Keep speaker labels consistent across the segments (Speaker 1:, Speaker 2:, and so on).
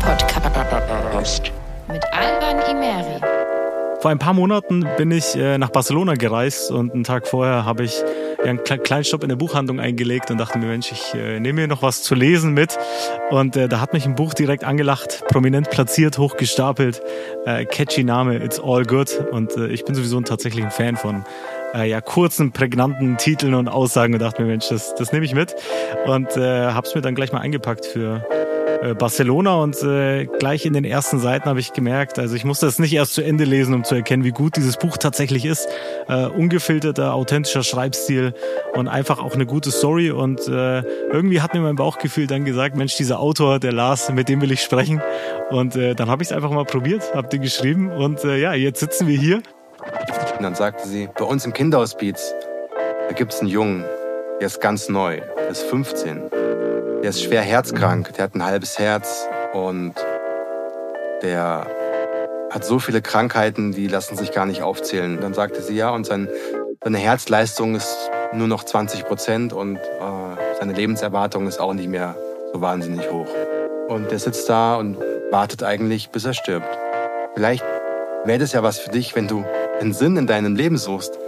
Speaker 1: Podcast mit Alban Imeri.
Speaker 2: Vor ein paar Monaten bin ich äh, nach Barcelona gereist und einen Tag vorher habe ich einen kleinen Stopp in der Buchhandlung eingelegt und dachte mir, Mensch, ich äh, nehme mir noch was zu lesen mit. Und äh, da hat mich ein Buch direkt angelacht, prominent platziert, hochgestapelt, catchy Name, It's All Good. Und ich bin sowieso ein tatsächlich Fan von äh, ja, kurzen, prägnanten Titeln und Aussagen und dachte mir, Mensch, das, das nehme ich mit. Und äh, habe es mir dann gleich mal eingepackt für äh, Barcelona und äh, gleich in den ersten Seiten habe ich gemerkt, also ich musste es nicht erst zu Ende lesen, um zu erkennen, wie gut dieses Buch tatsächlich ist. Äh, ungefilterter, authentischer Schreibstil und einfach auch eine gute Story und äh, irgendwie hat mir mein Bauchgefühl dann gesagt, Mensch, dieser Autor, der Lars, mit dem will ich sprechen und äh, dann habe ich es einfach mal probiert, habe den geschrieben und äh, ja, jetzt sitzen wir hier.
Speaker 3: Und dann sagte sie, bei uns im Kinderhospiz, da gibt es einen Jungen, der ist ganz neu, der ist 15 der ist schwer herzkrank, der hat ein halbes Herz und der hat so viele Krankheiten, die lassen sich gar nicht aufzählen. Dann sagte sie ja, und sein, seine Herzleistung ist nur noch 20 Prozent und äh, seine Lebenserwartung ist auch nicht mehr so wahnsinnig hoch. Und der sitzt da und wartet eigentlich, bis er stirbt. Vielleicht wäre das ja was für dich, wenn du einen Sinn in deinem Leben suchst.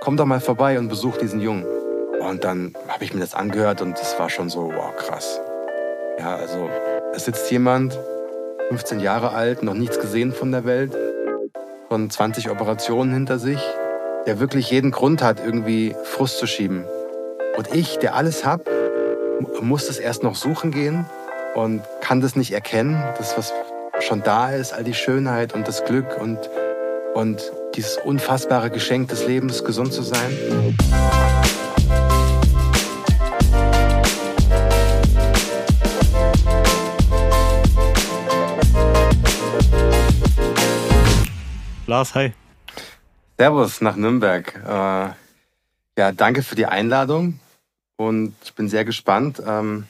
Speaker 3: Komm doch mal vorbei und besuch diesen Jungen. Und dann habe ich mir das angehört und es war schon so, wow, krass. Ja, also es sitzt jemand, 15 Jahre alt, noch nichts gesehen von der Welt, von 20 Operationen hinter sich, der wirklich jeden Grund hat, irgendwie Frust zu schieben. Und ich, der alles hab, muss das erst noch suchen gehen und kann das nicht erkennen, das, was schon da ist, all die Schönheit und das Glück und, und dieses unfassbare Geschenk des Lebens, gesund zu sein.
Speaker 2: Lars, hi.
Speaker 3: Servus nach Nürnberg. Äh, ja, danke für die Einladung und ich bin sehr gespannt, ähm,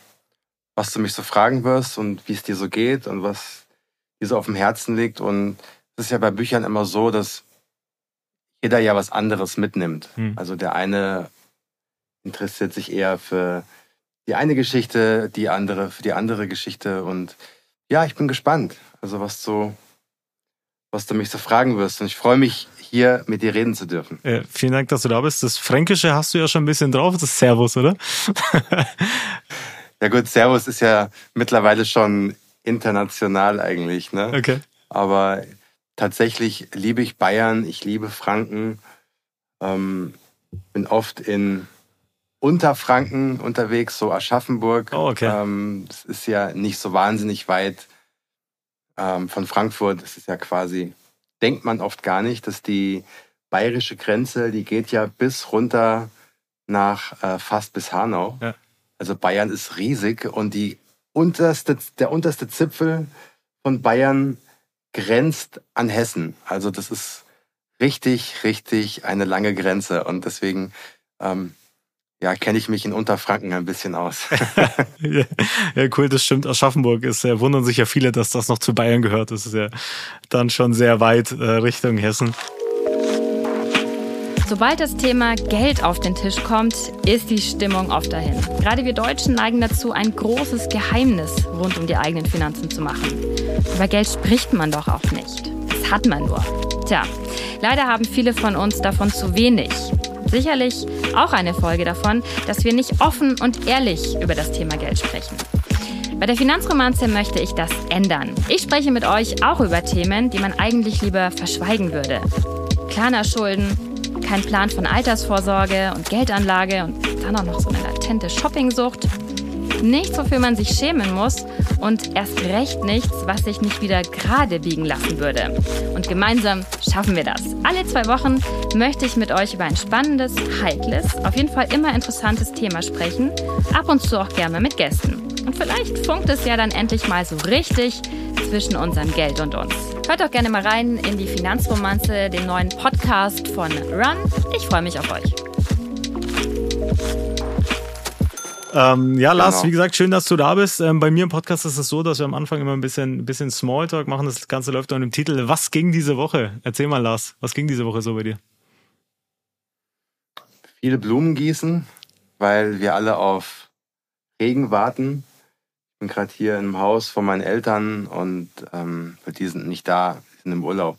Speaker 3: was du mich so fragen wirst und wie es dir so geht und was dir so auf dem Herzen liegt. Und es ist ja bei Büchern immer so, dass jeder ja was anderes mitnimmt. Hm. Also der eine interessiert sich eher für die eine Geschichte, die andere für die andere Geschichte. Und ja, ich bin gespannt, also was du was du mich so fragen wirst. Und ich freue mich, hier mit dir reden zu dürfen.
Speaker 2: Äh, vielen Dank, dass du da bist. Das Fränkische hast du ja schon ein bisschen drauf, das ist Servus, oder?
Speaker 3: ja gut, Servus ist ja mittlerweile schon international eigentlich. Ne?
Speaker 2: Okay.
Speaker 3: Aber tatsächlich liebe ich Bayern, ich liebe Franken. Ähm, bin oft in Unterfranken unterwegs, so Aschaffenburg.
Speaker 2: Oh, okay.
Speaker 3: Ähm, das ist ja nicht so wahnsinnig weit ähm, von Frankfurt. Das ist ja quasi, denkt man oft gar nicht, dass die bayerische Grenze, die geht ja bis runter nach äh, fast bis Hanau. Ja. Also Bayern ist riesig und die unterste, der unterste Zipfel von Bayern grenzt an Hessen. Also das ist richtig, richtig eine lange Grenze und deswegen ähm, ja, kenne ich mich in Unterfranken ein bisschen aus.
Speaker 2: ja, cool, das stimmt. Aschaffenburg ist, äh, wundern sich ja viele, dass das noch zu Bayern gehört. Das ist ja dann schon sehr weit äh, Richtung Hessen.
Speaker 1: Sobald das Thema Geld auf den Tisch kommt, ist die Stimmung oft dahin. Gerade wir Deutschen neigen dazu, ein großes Geheimnis rund um die eigenen Finanzen zu machen. Über Geld spricht man doch auch nicht. Das hat man nur. Tja, leider haben viele von uns davon zu wenig sicherlich auch eine Folge davon, dass wir nicht offen und ehrlich über das Thema Geld sprechen. Bei der Finanzromanze möchte ich das ändern. Ich spreche mit euch auch über Themen, die man eigentlich lieber verschweigen würde. Kleiner Schulden, kein Plan von Altersvorsorge und Geldanlage und dann auch noch so eine latente Shoppingsucht. Nichts, wofür man sich schämen muss und erst recht nichts, was sich nicht wieder gerade biegen lassen würde. Und gemeinsam schaffen wir das. Alle zwei Wochen möchte ich mit euch über ein spannendes, heikles, auf jeden Fall immer interessantes Thema sprechen. Ab und zu auch gerne mit Gästen. Und vielleicht funkt es ja dann endlich mal so richtig zwischen unserem Geld und uns. Hört doch gerne mal rein in die Finanzromanze, den neuen Podcast von Run. Ich freue mich auf euch.
Speaker 2: Ähm, ja, Lars, genau. wie gesagt, schön, dass du da bist. Ähm, bei mir im Podcast ist es so, dass wir am Anfang immer ein bisschen, bisschen Smalltalk machen. Das Ganze läuft unter dem Titel Was ging diese Woche? Erzähl mal, Lars, was ging diese Woche so bei dir?
Speaker 3: Viele Blumen gießen, weil wir alle auf Regen warten. Ich bin gerade hier im Haus von meinen Eltern und ähm, die sind nicht da, die sind im Urlaub.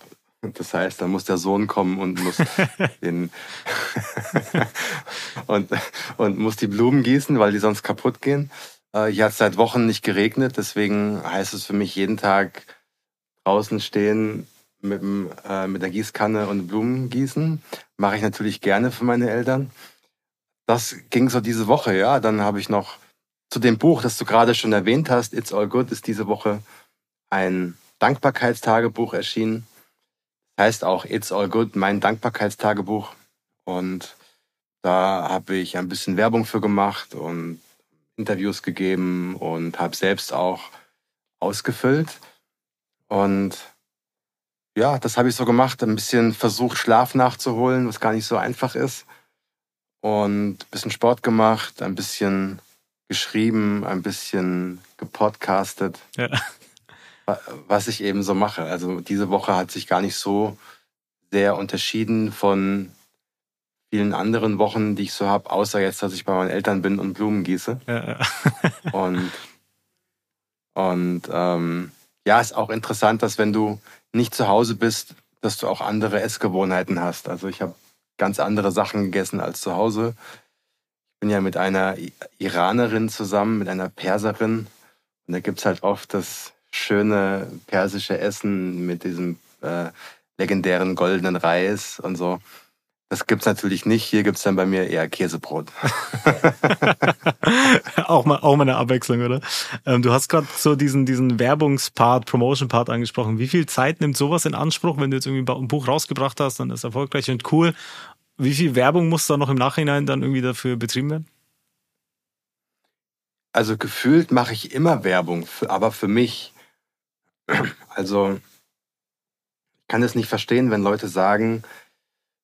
Speaker 3: Das heißt, da muss der Sohn kommen und muss den und, und muss die Blumen gießen, weil die sonst kaputt gehen. Äh, hier hat es seit Wochen nicht geregnet, deswegen heißt es für mich jeden Tag draußen stehen mit, dem, äh, mit der Gießkanne und Blumen gießen. Mache ich natürlich gerne für meine Eltern. Das ging so diese Woche, ja. Dann habe ich noch zu dem Buch, das du gerade schon erwähnt hast, It's All Good, ist diese Woche ein Dankbarkeitstagebuch erschienen. Heißt auch It's All Good, mein Dankbarkeitstagebuch. Und da habe ich ein bisschen Werbung für gemacht und Interviews gegeben und habe selbst auch ausgefüllt. Und ja, das habe ich so gemacht, ein bisschen versucht, Schlaf nachzuholen, was gar nicht so einfach ist. Und ein bisschen Sport gemacht, ein bisschen geschrieben, ein bisschen gepodcastet. Ja. Was ich eben so mache. Also diese Woche hat sich gar nicht so sehr unterschieden von vielen anderen Wochen, die ich so habe, außer jetzt, dass ich bei meinen Eltern bin und Blumen gieße. Ja, ja. und und ähm, ja, ist auch interessant, dass wenn du nicht zu Hause bist, dass du auch andere Essgewohnheiten hast. Also ich habe ganz andere Sachen gegessen als zu Hause. Ich bin ja mit einer Iranerin zusammen, mit einer Perserin. Und da gibt es halt oft das schöne persische Essen mit diesem äh, legendären goldenen Reis und so. Das gibt's natürlich nicht. Hier gibt's dann bei mir eher Käsebrot.
Speaker 2: auch, mal, auch mal eine Abwechslung, oder? Ähm, du hast gerade so diesen, diesen Werbungspart, Promotion-Part angesprochen. Wie viel Zeit nimmt sowas in Anspruch, wenn du jetzt irgendwie ein Buch rausgebracht hast, dann ist erfolgreich und cool. Wie viel Werbung muss da noch im Nachhinein dann irgendwie dafür betrieben werden?
Speaker 3: Also gefühlt mache ich immer Werbung, aber für mich. Also ich kann es nicht verstehen, wenn Leute sagen,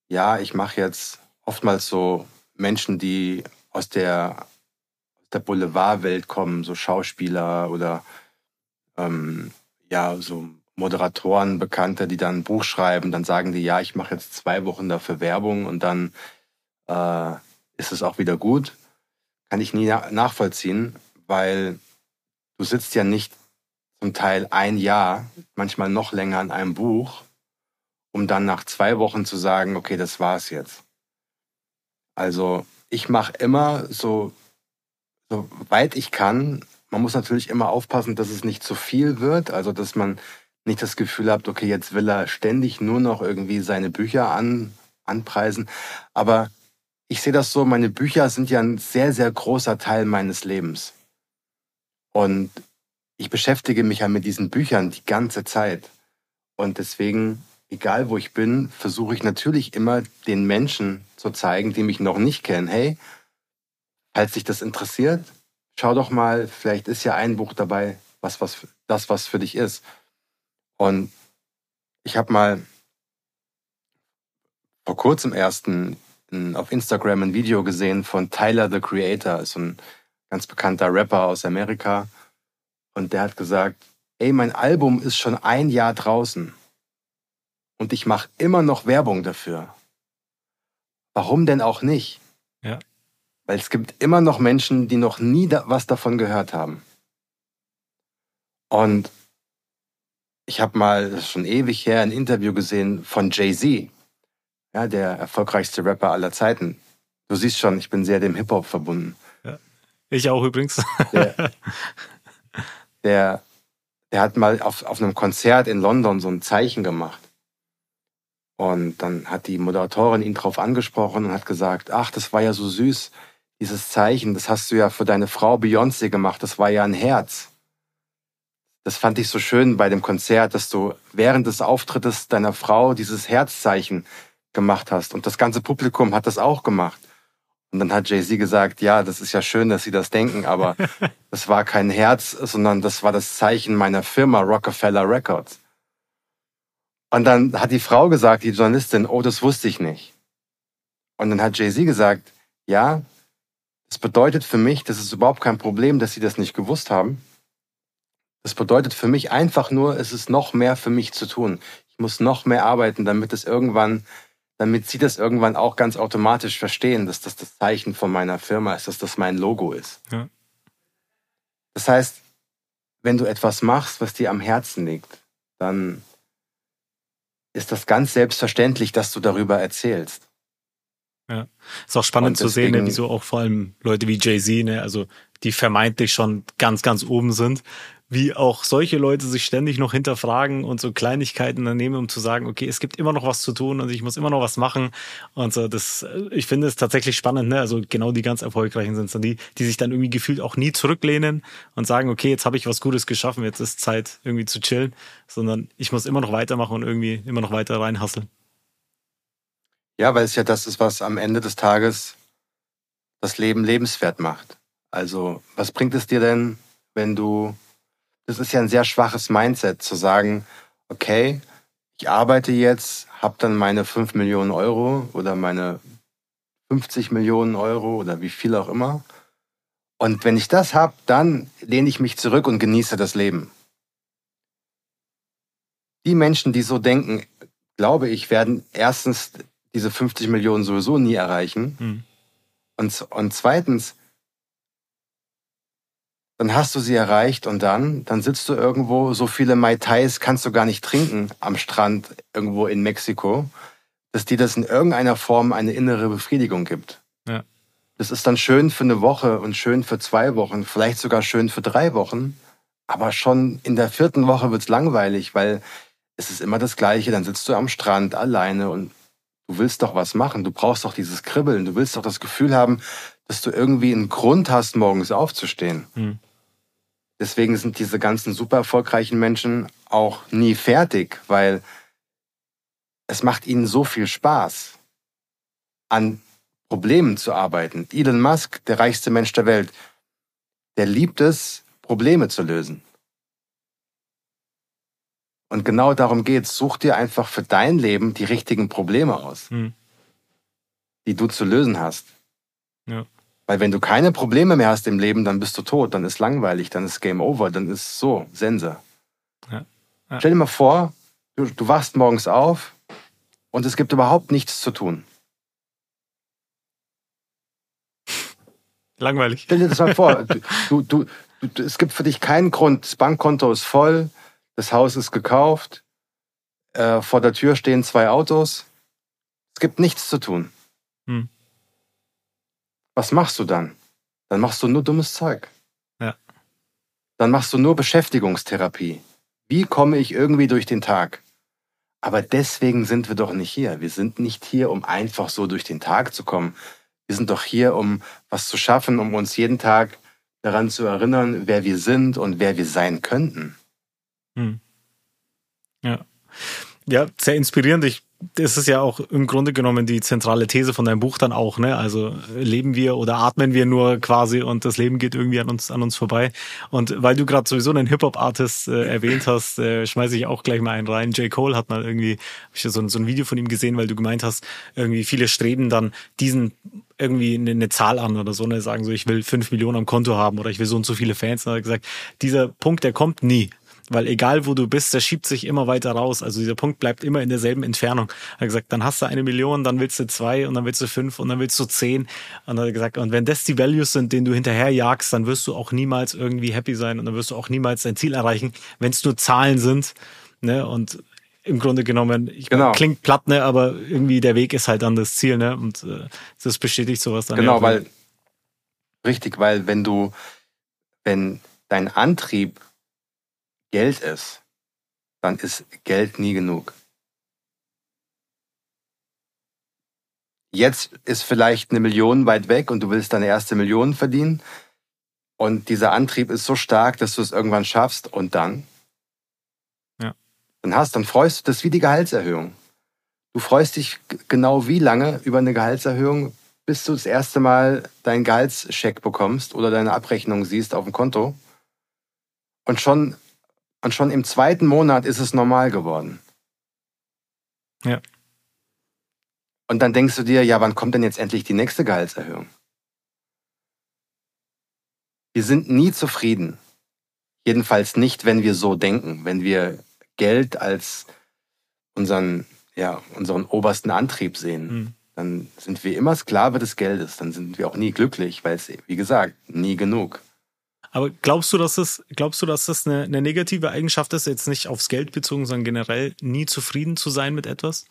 Speaker 3: ja, ich mache jetzt oftmals so Menschen, die aus der, der Boulevardwelt kommen, so Schauspieler oder ähm, ja, so Moderatoren, Bekannte, die dann ein Buch schreiben, dann sagen die, ja, ich mache jetzt zwei Wochen dafür Werbung und dann äh, ist es auch wieder gut. Kann ich nie nachvollziehen, weil du sitzt ja nicht zum Teil ein Jahr, manchmal noch länger an einem Buch um dann nach zwei Wochen zu sagen, okay, das war's jetzt. Also ich mache immer so, so weit ich kann. Man muss natürlich immer aufpassen, dass es nicht zu viel wird, also dass man nicht das Gefühl hat, okay, jetzt will er ständig nur noch irgendwie seine Bücher an, anpreisen. Aber ich sehe das so, meine Bücher sind ja ein sehr, sehr großer Teil meines Lebens. Und ich beschäftige mich ja mit diesen Büchern die ganze Zeit. Und deswegen egal wo ich bin, versuche ich natürlich immer den Menschen zu zeigen, die mich noch nicht kennen. Hey, falls dich das interessiert, schau doch mal, vielleicht ist ja ein Buch dabei, was, was das, was für dich ist. Und ich habe mal vor kurzem erst auf Instagram ein Video gesehen von Tyler the Creator, ist so ein ganz bekannter Rapper aus Amerika. Und der hat gesagt, ey, mein Album ist schon ein Jahr draußen und ich mache immer noch Werbung dafür. Warum denn auch nicht? Ja. Weil es gibt immer noch Menschen, die noch nie da was davon gehört haben. Und ich habe mal, das ist schon ewig her, ein Interview gesehen von Jay-Z, ja, der erfolgreichste Rapper aller Zeiten. Du siehst schon, ich bin sehr dem Hip-Hop verbunden. Ja.
Speaker 2: Ich auch übrigens.
Speaker 3: Der, der, der hat mal auf, auf einem Konzert in London so ein Zeichen gemacht. Und dann hat die Moderatorin ihn drauf angesprochen und hat gesagt, ach, das war ja so süß, dieses Zeichen, das hast du ja für deine Frau Beyoncé gemacht, das war ja ein Herz. Das fand ich so schön bei dem Konzert, dass du während des Auftrittes deiner Frau dieses Herzzeichen gemacht hast. Und das ganze Publikum hat das auch gemacht. Und dann hat Jay-Z gesagt, ja, das ist ja schön, dass Sie das denken, aber das war kein Herz, sondern das war das Zeichen meiner Firma Rockefeller Records. Und dann hat die Frau gesagt, die Journalistin, oh, das wusste ich nicht. Und dann hat Jay-Z gesagt, ja, das bedeutet für mich, das ist überhaupt kein Problem, dass Sie das nicht gewusst haben. Das bedeutet für mich einfach nur, es ist noch mehr für mich zu tun. Ich muss noch mehr arbeiten, damit es irgendwann, damit Sie das irgendwann auch ganz automatisch verstehen, dass das das Zeichen von meiner Firma ist, dass das mein Logo ist. Ja. Das heißt, wenn du etwas machst, was dir am Herzen liegt, dann ist das ganz selbstverständlich, dass du darüber erzählst.
Speaker 2: Ja, ist auch spannend deswegen, zu sehen, ne, wieso auch vor allem Leute wie Jay-Z, ne, also die vermeintlich schon ganz, ganz oben sind, wie auch solche Leute sich ständig noch hinterfragen und so Kleinigkeiten dann nehmen, um zu sagen, okay, es gibt immer noch was zu tun und ich muss immer noch was machen. Und so, das, ich finde es tatsächlich spannend, ne? Also genau die ganz erfolgreichen sind dann die, die sich dann irgendwie gefühlt auch nie zurücklehnen und sagen, okay, jetzt habe ich was Gutes geschaffen, jetzt ist Zeit, irgendwie zu chillen, sondern ich muss immer noch weitermachen und irgendwie immer noch weiter reinhasseln.
Speaker 3: Ja, weil es ja das ist, was am Ende des Tages das Leben lebenswert macht. Also, was bringt es dir denn, wenn du das ist ja ein sehr schwaches Mindset zu sagen, okay, ich arbeite jetzt, habe dann meine 5 Millionen Euro oder meine 50 Millionen Euro oder wie viel auch immer. Und wenn ich das habe, dann lehne ich mich zurück und genieße das Leben. Die Menschen, die so denken, glaube ich, werden erstens diese 50 Millionen sowieso nie erreichen. Hm. Und, und zweitens, dann hast du sie erreicht und dann, dann sitzt du irgendwo, so viele Mai Tais kannst du gar nicht trinken am Strand irgendwo in Mexiko, dass dir das in irgendeiner Form eine innere Befriedigung gibt. Ja. Das ist dann schön für eine Woche und schön für zwei Wochen, vielleicht sogar schön für drei Wochen, aber schon in der vierten Woche wird's langweilig, weil es ist immer das Gleiche, dann sitzt du am Strand alleine und du willst doch was machen, du brauchst doch dieses Kribbeln, du willst doch das Gefühl haben, dass du irgendwie einen Grund hast, morgens aufzustehen. Hm. Deswegen sind diese ganzen super erfolgreichen Menschen auch nie fertig, weil es macht ihnen so viel Spaß, an Problemen zu arbeiten. Elon Musk, der reichste Mensch der Welt, der liebt es, Probleme zu lösen. Und genau darum geht's. Such dir einfach für dein Leben die richtigen Probleme aus, hm. die du zu lösen hast. Ja. Weil wenn du keine Probleme mehr hast im Leben, dann bist du tot, dann ist langweilig, dann ist Game Over, dann ist so, Sense. Ja. Ja. Stell dir mal vor, du, du wachst morgens auf und es gibt überhaupt nichts zu tun.
Speaker 2: Langweilig.
Speaker 3: Stell dir das mal vor. Du, du, du, es gibt für dich keinen Grund. Das Bankkonto ist voll, das Haus ist gekauft, äh, vor der Tür stehen zwei Autos. Es gibt nichts zu tun. Hm was machst du dann? Dann machst du nur dummes Zeug. Ja. Dann machst du nur Beschäftigungstherapie. Wie komme ich irgendwie durch den Tag? Aber deswegen sind wir doch nicht hier. Wir sind nicht hier, um einfach so durch den Tag zu kommen. Wir sind doch hier, um was zu schaffen, um uns jeden Tag daran zu erinnern, wer wir sind und wer wir sein könnten. Hm.
Speaker 2: Ja. Ja, sehr inspirierend. Ich das ist ja auch im Grunde genommen die zentrale These von deinem Buch dann auch, ne? Also leben wir oder atmen wir nur quasi und das Leben geht irgendwie an uns an uns vorbei. Und weil du gerade sowieso einen Hip Hop Artist äh, erwähnt hast, äh, schmeiße ich auch gleich mal einen rein. J Cole hat mal irgendwie hab ich so, so ein Video von ihm gesehen, weil du gemeint hast, irgendwie viele streben dann diesen irgendwie eine, eine Zahl an oder so, ne, sagen so, ich will fünf Millionen am Konto haben oder ich will so und so viele Fans. Und er hat gesagt, dieser Punkt, der kommt nie. Weil egal wo du bist, der schiebt sich immer weiter raus. Also dieser Punkt bleibt immer in derselben Entfernung. Er hat gesagt, dann hast du eine Million, dann willst du zwei und dann willst du fünf und dann willst du zehn. Und er hat gesagt, und wenn das die Values sind, denen du hinterher jagst, dann wirst du auch niemals irgendwie happy sein und dann wirst du auch niemals dein Ziel erreichen, wenn es nur Zahlen sind. Ne? Und im Grunde genommen, ich genau. klingt platt, ne, aber irgendwie der Weg ist halt dann das Ziel, ne? Und äh, das bestätigt sowas dann.
Speaker 3: Genau, ja weil richtig, weil wenn du, wenn dein Antrieb Geld ist, dann ist Geld nie genug. Jetzt ist vielleicht eine Million weit weg und du willst deine erste Million verdienen. Und dieser Antrieb ist so stark, dass du es irgendwann schaffst und dann? Ja. Dann hast, dann freust du das wie die Gehaltserhöhung. Du freust dich genau wie lange über eine Gehaltserhöhung, bis du das erste Mal deinen Gehaltscheck bekommst oder deine Abrechnung siehst auf dem Konto. Und schon und schon im zweiten Monat ist es normal geworden. Ja. Und dann denkst du dir, ja, wann kommt denn jetzt endlich die nächste Gehaltserhöhung? Wir sind nie zufrieden. Jedenfalls nicht, wenn wir so denken, wenn wir Geld als unseren, ja, unseren obersten Antrieb sehen. Mhm. Dann sind wir immer Sklave des Geldes. Dann sind wir auch nie glücklich, weil es, wie gesagt, nie genug.
Speaker 2: Aber glaubst du, dass das, glaubst du, dass das eine, eine negative Eigenschaft ist, jetzt nicht aufs Geld bezogen, sondern generell nie zufrieden zu sein mit etwas?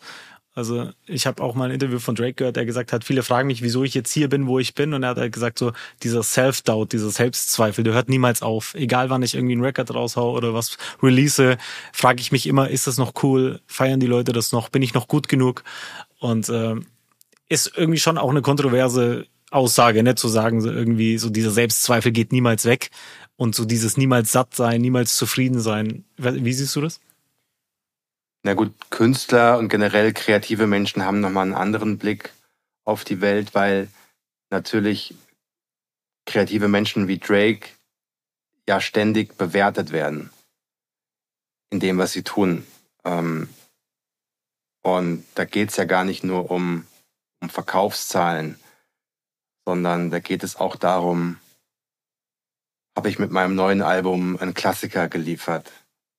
Speaker 2: Also ich habe auch mal ein Interview von Drake gehört, der gesagt hat, viele fragen mich, wieso ich jetzt hier bin, wo ich bin. Und er hat halt gesagt, so dieser Self-Doubt, dieser Selbstzweifel, der hört niemals auf. Egal wann ich irgendwie einen Record raushau oder was release, frage ich mich immer, ist das noch cool? Feiern die Leute das noch? Bin ich noch gut genug? Und äh, ist irgendwie schon auch eine kontroverse Aussage, ne? zu sagen, so irgendwie so dieser Selbstzweifel geht niemals weg und so dieses niemals satt sein, niemals zufrieden sein. Wie siehst du das?
Speaker 3: Na gut, Künstler und generell kreative Menschen haben nochmal einen anderen Blick auf die Welt, weil natürlich kreative Menschen wie Drake ja ständig bewertet werden in dem, was sie tun. Ähm, und da geht es ja gar nicht nur um, um Verkaufszahlen, sondern da geht es auch darum, habe ich mit meinem neuen Album einen Klassiker geliefert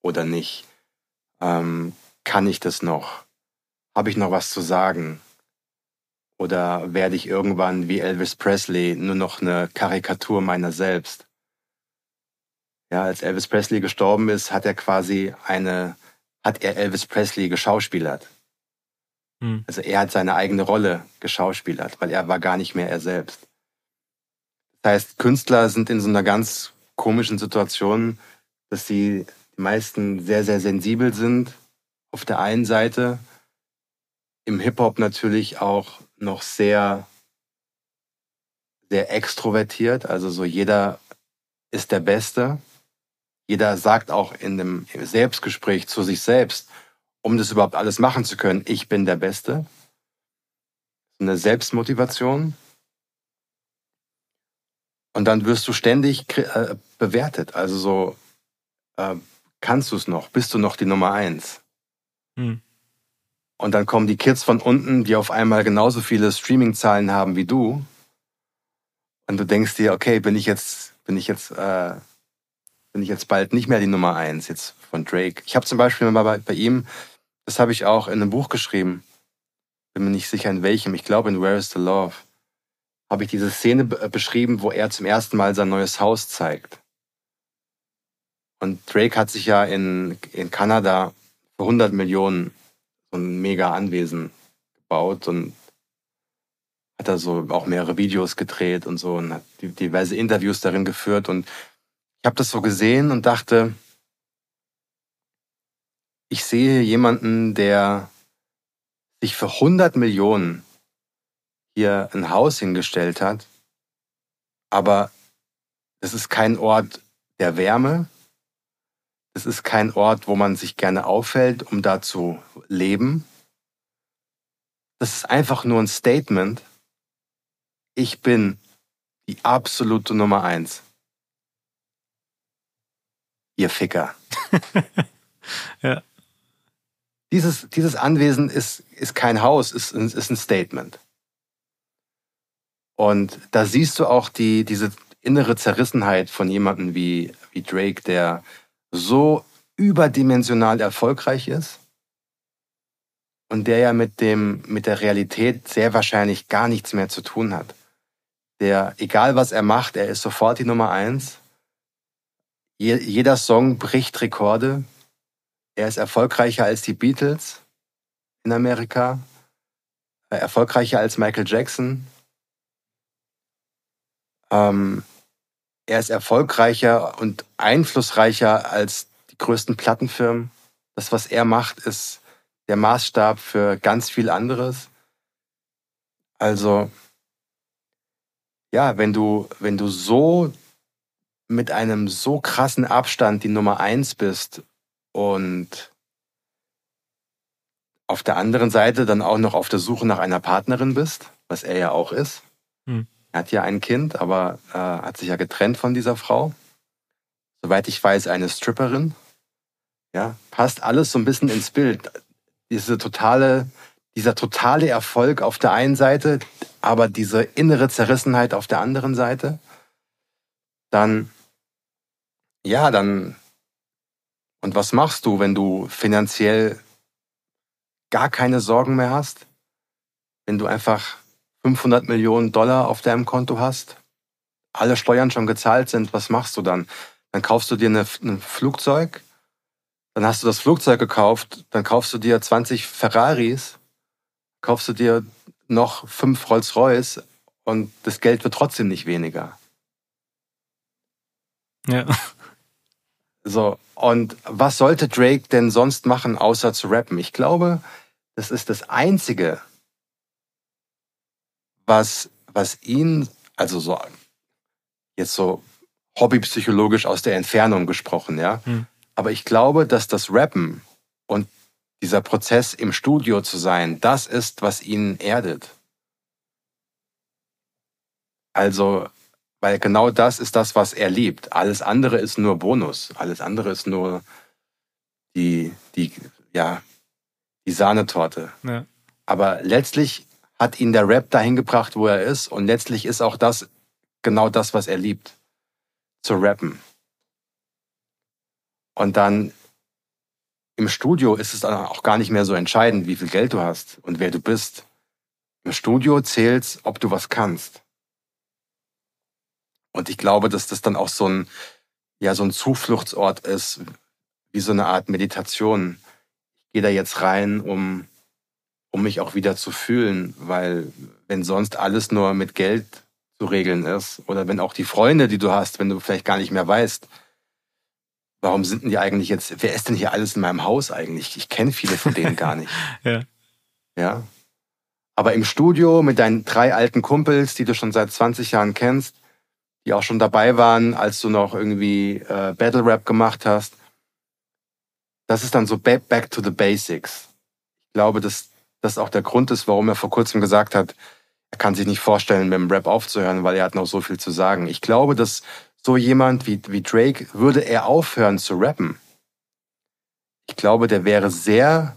Speaker 3: oder nicht? Ähm, kann ich das noch? Habe ich noch was zu sagen? Oder werde ich irgendwann wie Elvis Presley nur noch eine Karikatur meiner selbst? Ja, als Elvis Presley gestorben ist, hat er quasi eine, hat er Elvis Presley geschauspielert. Hm. Also er hat seine eigene Rolle geschauspielert, weil er war gar nicht mehr er selbst. Das heißt, Künstler sind in so einer ganz komischen Situation, dass sie die meisten sehr, sehr sensibel sind auf der einen Seite, im Hip-Hop natürlich auch noch sehr, sehr extrovertiert. Also so jeder ist der Beste. Jeder sagt auch in dem Selbstgespräch zu sich selbst, um das überhaupt alles machen zu können, ich bin der Beste. Eine Selbstmotivation. Und dann wirst du ständig äh, bewertet. Also so, äh, kannst du es noch? Bist du noch die Nummer eins? Hm. Und dann kommen die Kids von unten, die auf einmal genauso viele Streaming-Zahlen haben wie du. Und du denkst dir, okay, bin ich jetzt, bin ich jetzt, äh, bin ich jetzt bald nicht mehr die Nummer eins jetzt von Drake. Ich habe zum Beispiel mal bei, bei ihm, das habe ich auch in einem Buch geschrieben. Bin mir nicht sicher in welchem. Ich glaube in Where is the Love. Habe ich diese Szene beschrieben, wo er zum ersten Mal sein neues Haus zeigt. Und Drake hat sich ja in, in Kanada für 100 Millionen so ein mega Anwesen gebaut und hat da so auch mehrere Videos gedreht und so und hat diverse Interviews darin geführt und ich habe das so gesehen und dachte, ich sehe jemanden, der sich für 100 Millionen hier ein Haus hingestellt hat, aber es ist kein Ort der Wärme, es ist kein Ort, wo man sich gerne aufhält, um da zu leben. Das ist einfach nur ein Statement. Ich bin die absolute Nummer eins. Ihr Ficker. ja. Dieses, dieses Anwesen ist, ist kein Haus, ist, ist ein Statement. Und da siehst du auch die, diese innere Zerrissenheit von jemandem wie, wie Drake, der so überdimensional erfolgreich ist und der ja mit dem, mit der Realität sehr wahrscheinlich gar nichts mehr zu tun hat. Der, egal was er macht, er ist sofort die Nummer eins. Je, jeder Song bricht Rekorde. Er ist erfolgreicher als die Beatles in Amerika, erfolgreicher als Michael Jackson. Ähm, er ist erfolgreicher und einflussreicher als die größten Plattenfirmen. Das, was er macht, ist der Maßstab für ganz viel anderes. Also, ja, wenn du, wenn du so mit einem so krassen Abstand die Nummer eins bist und auf der anderen Seite dann auch noch auf der Suche nach einer Partnerin bist, was er ja auch ist, hm. Er hat ja ein Kind, aber äh, hat sich ja getrennt von dieser Frau. Soweit ich weiß, eine Stripperin. Ja, passt alles so ein bisschen ins Bild. Diese totale, dieser totale Erfolg auf der einen Seite, aber diese innere Zerrissenheit auf der anderen Seite. Dann, ja, dann, und was machst du, wenn du finanziell gar keine Sorgen mehr hast? Wenn du einfach 500 Millionen Dollar auf deinem Konto hast, alle Steuern schon gezahlt sind, was machst du dann? Dann kaufst du dir eine, ein Flugzeug, dann hast du das Flugzeug gekauft, dann kaufst du dir 20 Ferraris, kaufst du dir noch fünf Rolls-Royce und das Geld wird trotzdem nicht weniger.
Speaker 2: Ja.
Speaker 3: So, und was sollte Drake denn sonst machen, außer zu rappen? Ich glaube, das ist das Einzige, was, was ihn, also so, jetzt so hobbypsychologisch aus der Entfernung gesprochen, ja. Hm. Aber ich glaube, dass das Rappen und dieser Prozess im Studio zu sein, das ist, was ihn erdet. Also, weil genau das ist das, was er liebt. Alles andere ist nur Bonus. Alles andere ist nur die, die, ja, die Sahnetorte. Ja. Aber letztlich hat ihn der Rap dahin gebracht, wo er ist. Und letztlich ist auch das genau das, was er liebt. Zu rappen. Und dann im Studio ist es dann auch gar nicht mehr so entscheidend, wie viel Geld du hast und wer du bist. Im Studio zählt, ob du was kannst. Und ich glaube, dass das dann auch so ein, ja, so ein Zufluchtsort ist, wie so eine Art Meditation. Ich gehe da jetzt rein, um, um mich auch wieder zu fühlen, weil wenn sonst alles nur mit Geld zu regeln ist oder wenn auch die Freunde, die du hast, wenn du vielleicht gar nicht mehr weißt, warum sind denn die eigentlich jetzt, wer ist denn hier alles in meinem Haus eigentlich? Ich kenne viele von denen gar nicht.
Speaker 2: ja.
Speaker 3: Ja. Aber im Studio mit deinen drei alten Kumpels, die du schon seit 20 Jahren kennst, die auch schon dabei waren, als du noch irgendwie äh, Battle Rap gemacht hast. Das ist dann so back, to the basics. Ich glaube, dass das auch der Grund ist, warum er vor kurzem gesagt hat, er kann sich nicht vorstellen, mit dem Rap aufzuhören, weil er hat noch so viel zu sagen. Ich glaube, dass so jemand wie, wie Drake, würde er aufhören zu rappen, ich glaube, der wäre sehr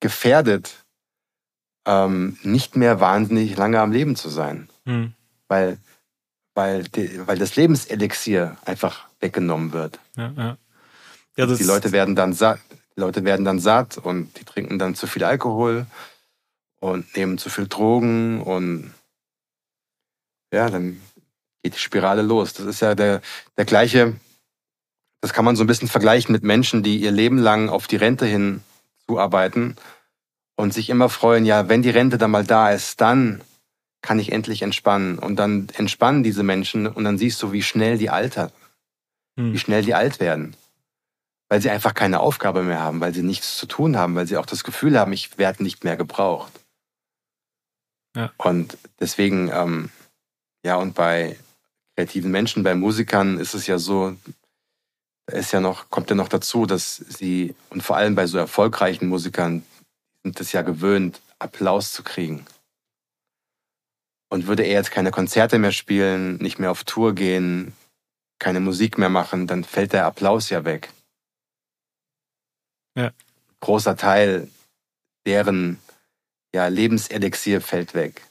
Speaker 3: gefährdet, ähm, nicht mehr wahnsinnig lange am Leben zu sein. Hm weil, weil, die, weil das Lebenselixier einfach weggenommen wird.
Speaker 2: Ja, ja. Ja,
Speaker 3: die Leute werden dann satt, Leute werden dann satt und die trinken dann zu viel Alkohol und nehmen zu viel Drogen und ja, dann geht die Spirale los. Das ist ja der, der gleiche, das kann man so ein bisschen vergleichen mit Menschen, die ihr Leben lang auf die Rente hin zuarbeiten und sich immer freuen, ja, wenn die Rente dann mal da ist, dann kann ich endlich entspannen. Und dann entspannen diese Menschen und dann siehst du, wie schnell die altern, hm. wie schnell die alt werden. Weil sie einfach keine Aufgabe mehr haben, weil sie nichts zu tun haben, weil sie auch das Gefühl haben, ich werde nicht mehr gebraucht. Ja. Und deswegen, ähm, ja, und bei kreativen Menschen, bei Musikern ist es ja so, ist ja noch, kommt ja noch dazu, dass sie, und vor allem bei so erfolgreichen Musikern, sind es ja gewöhnt, Applaus zu kriegen. Und würde er jetzt keine Konzerte mehr spielen, nicht mehr auf Tour gehen, keine Musik mehr machen, dann fällt der Applaus ja weg.
Speaker 2: Ja.
Speaker 3: Großer Teil deren ja, Lebenselixier fällt weg.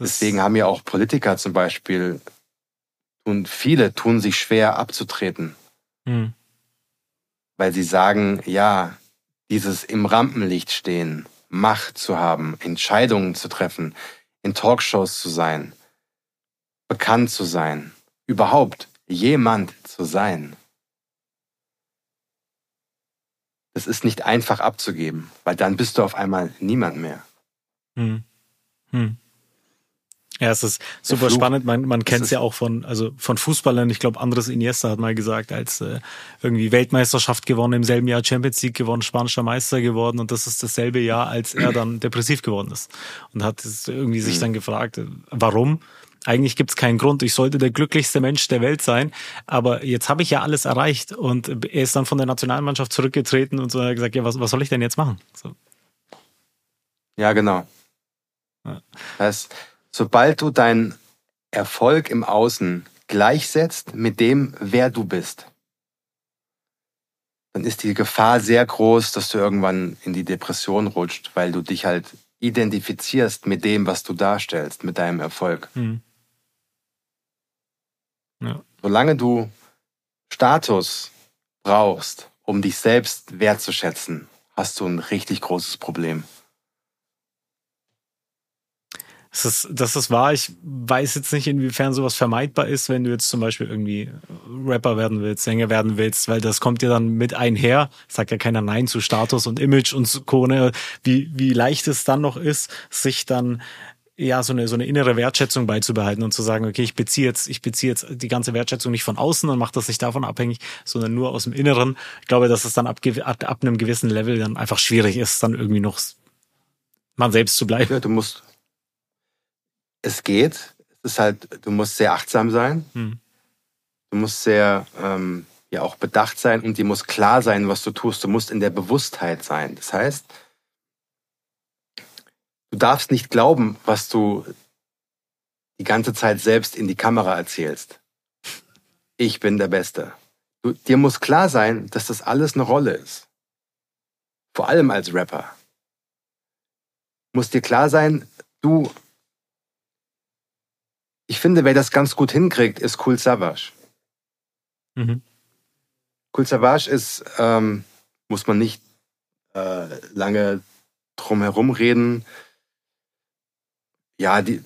Speaker 3: Deswegen haben ja auch Politiker zum Beispiel, und viele tun sich schwer abzutreten. Hm. Weil sie sagen, ja, dieses im Rampenlicht stehen, Macht zu haben, Entscheidungen zu treffen, in Talkshows zu sein, bekannt zu sein, überhaupt jemand zu sein. Das ist nicht einfach abzugeben, weil dann bist du auf einmal niemand mehr.
Speaker 2: Hm. Hm. Ja, es ist super spannend. Man, man kennt es ja auch von, also von Fußballern. Ich glaube, Andres Iniesta hat mal gesagt, als äh, irgendwie Weltmeisterschaft gewonnen, im selben Jahr Champions League gewonnen, spanischer Meister geworden und das ist dasselbe Jahr, als er dann depressiv geworden ist. Und hat irgendwie sich mhm. dann gefragt, äh, warum? Eigentlich gibt es keinen Grund. Ich sollte der glücklichste Mensch der Welt sein. Aber jetzt habe ich ja alles erreicht. Und er ist dann von der Nationalmannschaft zurückgetreten und so hat gesagt, ja, was, was soll ich denn jetzt machen? So.
Speaker 3: Ja, genau. Ja. Das sobald du deinen Erfolg im Außen gleichsetzt mit dem, wer du bist, dann ist die Gefahr sehr groß, dass du irgendwann in die Depression rutscht, weil du dich halt identifizierst mit dem, was du darstellst, mit deinem Erfolg. Mhm. Ja. Solange du Status brauchst, um dich selbst wertzuschätzen, hast du ein richtig großes Problem.
Speaker 2: Das ist, das ist wahr. Ich weiß jetzt nicht, inwiefern sowas vermeidbar ist, wenn du jetzt zum Beispiel irgendwie Rapper werden willst, Sänger werden willst, weil das kommt ja dann mit einher. Sagt ja keiner Nein zu Status und Image und so, ne? Wie, wie leicht es dann noch ist, sich dann ja so eine so eine innere Wertschätzung beizubehalten und zu sagen, okay, ich beziehe jetzt ich beziehe jetzt die ganze Wertschätzung nicht von außen und mache das nicht davon abhängig, sondern nur aus dem Inneren. Ich glaube, dass es dann ab, ab, ab einem gewissen Level dann einfach schwierig ist, dann irgendwie noch man selbst zu bleiben.
Speaker 3: Ja, du musst es geht. Es ist halt, du musst sehr achtsam sein. Hm. Du musst sehr ähm, ja auch bedacht sein und dir muss klar sein, was du tust. Du musst in der Bewusstheit sein. Das heißt, du darfst nicht glauben, was du die ganze Zeit selbst in die Kamera erzählst. Ich bin der Beste. Du, dir muss klar sein, dass das alles eine Rolle ist. Vor allem als Rapper. Muss dir klar sein, du ich finde, wer das ganz gut hinkriegt, ist Cool Savage. Mhm. Cool Savage ist, ähm, muss man nicht äh, lange drum herum reden. Ja, die,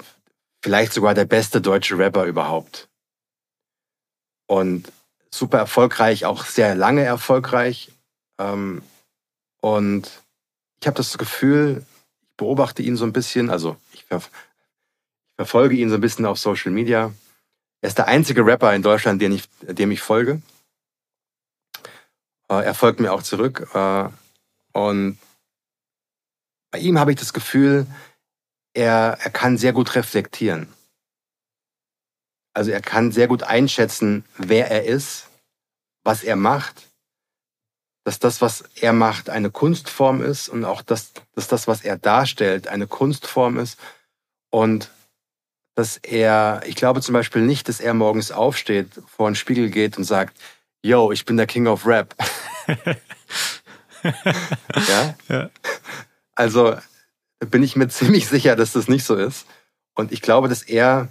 Speaker 3: vielleicht sogar der beste deutsche Rapper überhaupt. Und super erfolgreich, auch sehr lange erfolgreich. Ähm, und ich habe das Gefühl, ich beobachte ihn so ein bisschen, also ich verfolge ihn so ein bisschen auf Social Media. Er ist der einzige Rapper in Deutschland, den ich, dem ich folge. Äh, er folgt mir auch zurück. Äh, und bei ihm habe ich das Gefühl, er, er kann sehr gut reflektieren. Also er kann sehr gut einschätzen, wer er ist, was er macht, dass das, was er macht, eine Kunstform ist und auch, dass, dass das, was er darstellt, eine Kunstform ist und dass er, ich glaube zum Beispiel nicht, dass er morgens aufsteht, vor den Spiegel geht und sagt, yo, ich bin der King of Rap. ja? ja? Also bin ich mir ziemlich sicher, dass das nicht so ist. Und ich glaube, dass er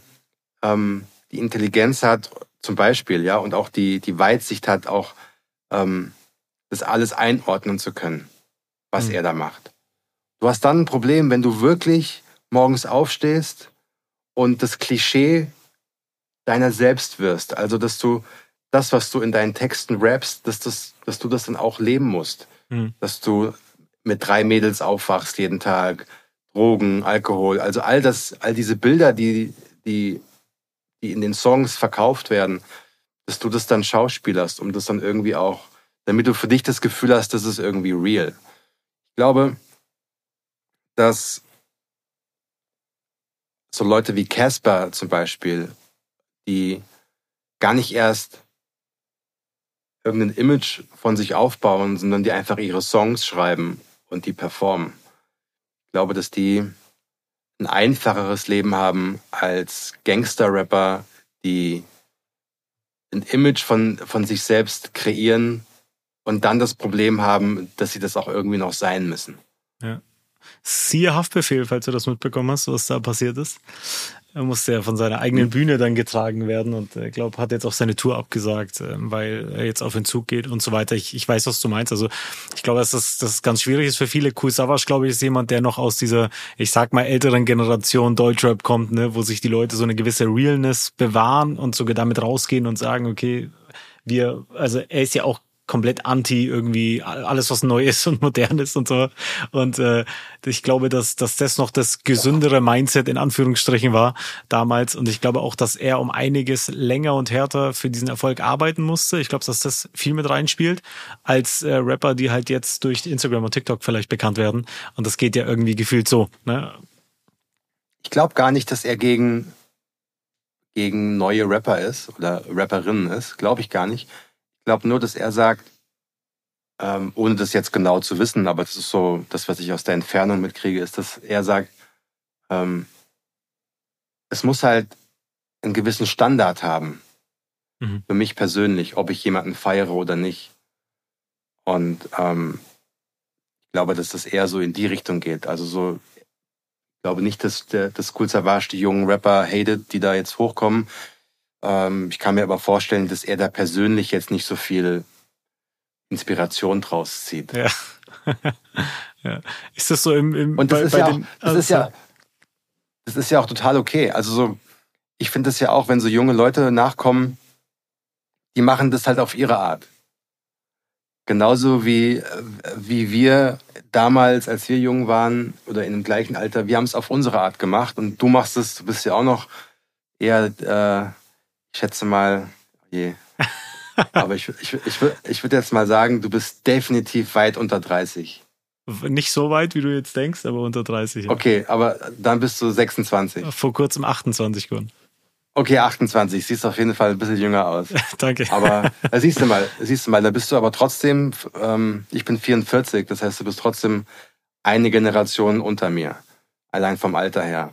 Speaker 3: ähm, die Intelligenz hat, zum Beispiel, ja, und auch die, die Weitsicht hat, auch ähm, das alles einordnen zu können, was mhm. er da macht. Du hast dann ein Problem, wenn du wirklich morgens aufstehst und das Klischee deiner selbst wirst. Also, dass du das, was du in deinen Texten rappst, dass, das, dass du das dann auch leben musst. Mhm. Dass du mit drei Mädels aufwachst jeden Tag, Drogen, Alkohol, also all das, all diese Bilder, die, die, die in den Songs verkauft werden, dass du das dann schauspielerst, um das dann irgendwie auch, damit du für dich das Gefühl hast, das ist irgendwie real. Ich glaube, dass so Leute wie Casper zum Beispiel, die gar nicht erst irgendein Image von sich aufbauen, sondern die einfach ihre Songs schreiben und die performen. Ich glaube, dass die ein einfacheres Leben haben als Gangster-Rapper, die ein Image von, von sich selbst kreieren und dann das Problem haben, dass sie das auch irgendwie noch sein müssen.
Speaker 2: Ja. Siehe Haftbefehl, falls du das mitbekommen hast, was da passiert ist. Er musste ja von seiner eigenen. Bühne dann getragen werden und ich glaube, hat jetzt auch seine Tour abgesagt, ähm, weil er jetzt auf den Zug geht und so weiter. Ich, ich weiß, was du meinst. Also ich glaube, dass das, das ganz schwierig ist für viele. Cool Savage, glaube ich, ist jemand, der noch aus dieser, ich sag mal, älteren Generation Deutschrap kommt, ne, wo sich die Leute so eine gewisse Realness bewahren und sogar damit rausgehen und sagen, okay, wir, also er ist ja auch komplett anti irgendwie alles, was neu ist und modern ist und so. Und äh, ich glaube, dass, dass das noch das gesündere Mindset in Anführungsstrichen war damals. Und ich glaube auch, dass er um einiges länger und härter für diesen Erfolg arbeiten musste. Ich glaube, dass das viel mit reinspielt, als äh, Rapper, die halt jetzt durch Instagram und TikTok vielleicht bekannt werden. Und das geht ja irgendwie gefühlt so. Ne?
Speaker 3: Ich glaube gar nicht, dass er gegen, gegen neue Rapper ist oder Rapperinnen ist. Glaube ich gar nicht glaube nur, dass er sagt, ähm, ohne das jetzt genau zu wissen, aber das ist so das, was ich aus der Entfernung mitkriege, ist, dass er sagt, ähm, es muss halt einen gewissen Standard haben. Mhm. Für mich persönlich, ob ich jemanden feiere oder nicht. Und ähm, ich glaube, dass das eher so in die Richtung geht. Also so, ich glaube nicht, dass der, das Cool Savage die jungen Rapper hatet, die da jetzt hochkommen. Ähm, ich kann mir aber vorstellen, dass er da persönlich jetzt nicht so viel Inspiration draus zieht.
Speaker 2: Ja. ja. Ist das so im, im
Speaker 3: Und das
Speaker 2: bei,
Speaker 3: ist, bei ja, den, auch, das also, ist ja das ist ja auch total okay. Also so, ich finde das ja auch, wenn so junge Leute nachkommen, die machen das halt auf ihre Art. Genauso wie, wie wir damals, als wir jung waren oder in dem gleichen Alter, wir haben es auf unsere Art gemacht und du machst es, du bist ja auch noch eher, äh, ich schätze mal, je. Aber ich, ich, ich, ich würde jetzt mal sagen, du bist definitiv weit unter 30.
Speaker 2: Nicht so weit, wie du jetzt denkst, aber unter 30.
Speaker 3: Ja. Okay, aber dann bist du 26.
Speaker 2: Vor kurzem 28 geworden.
Speaker 3: Okay, 28. Siehst auf jeden Fall ein bisschen jünger aus.
Speaker 2: Danke.
Speaker 3: Aber äh, siehst du mal, siehst du mal, da bist du aber trotzdem, ähm, ich bin 44, das heißt, du bist trotzdem eine Generation unter mir. Allein vom Alter her.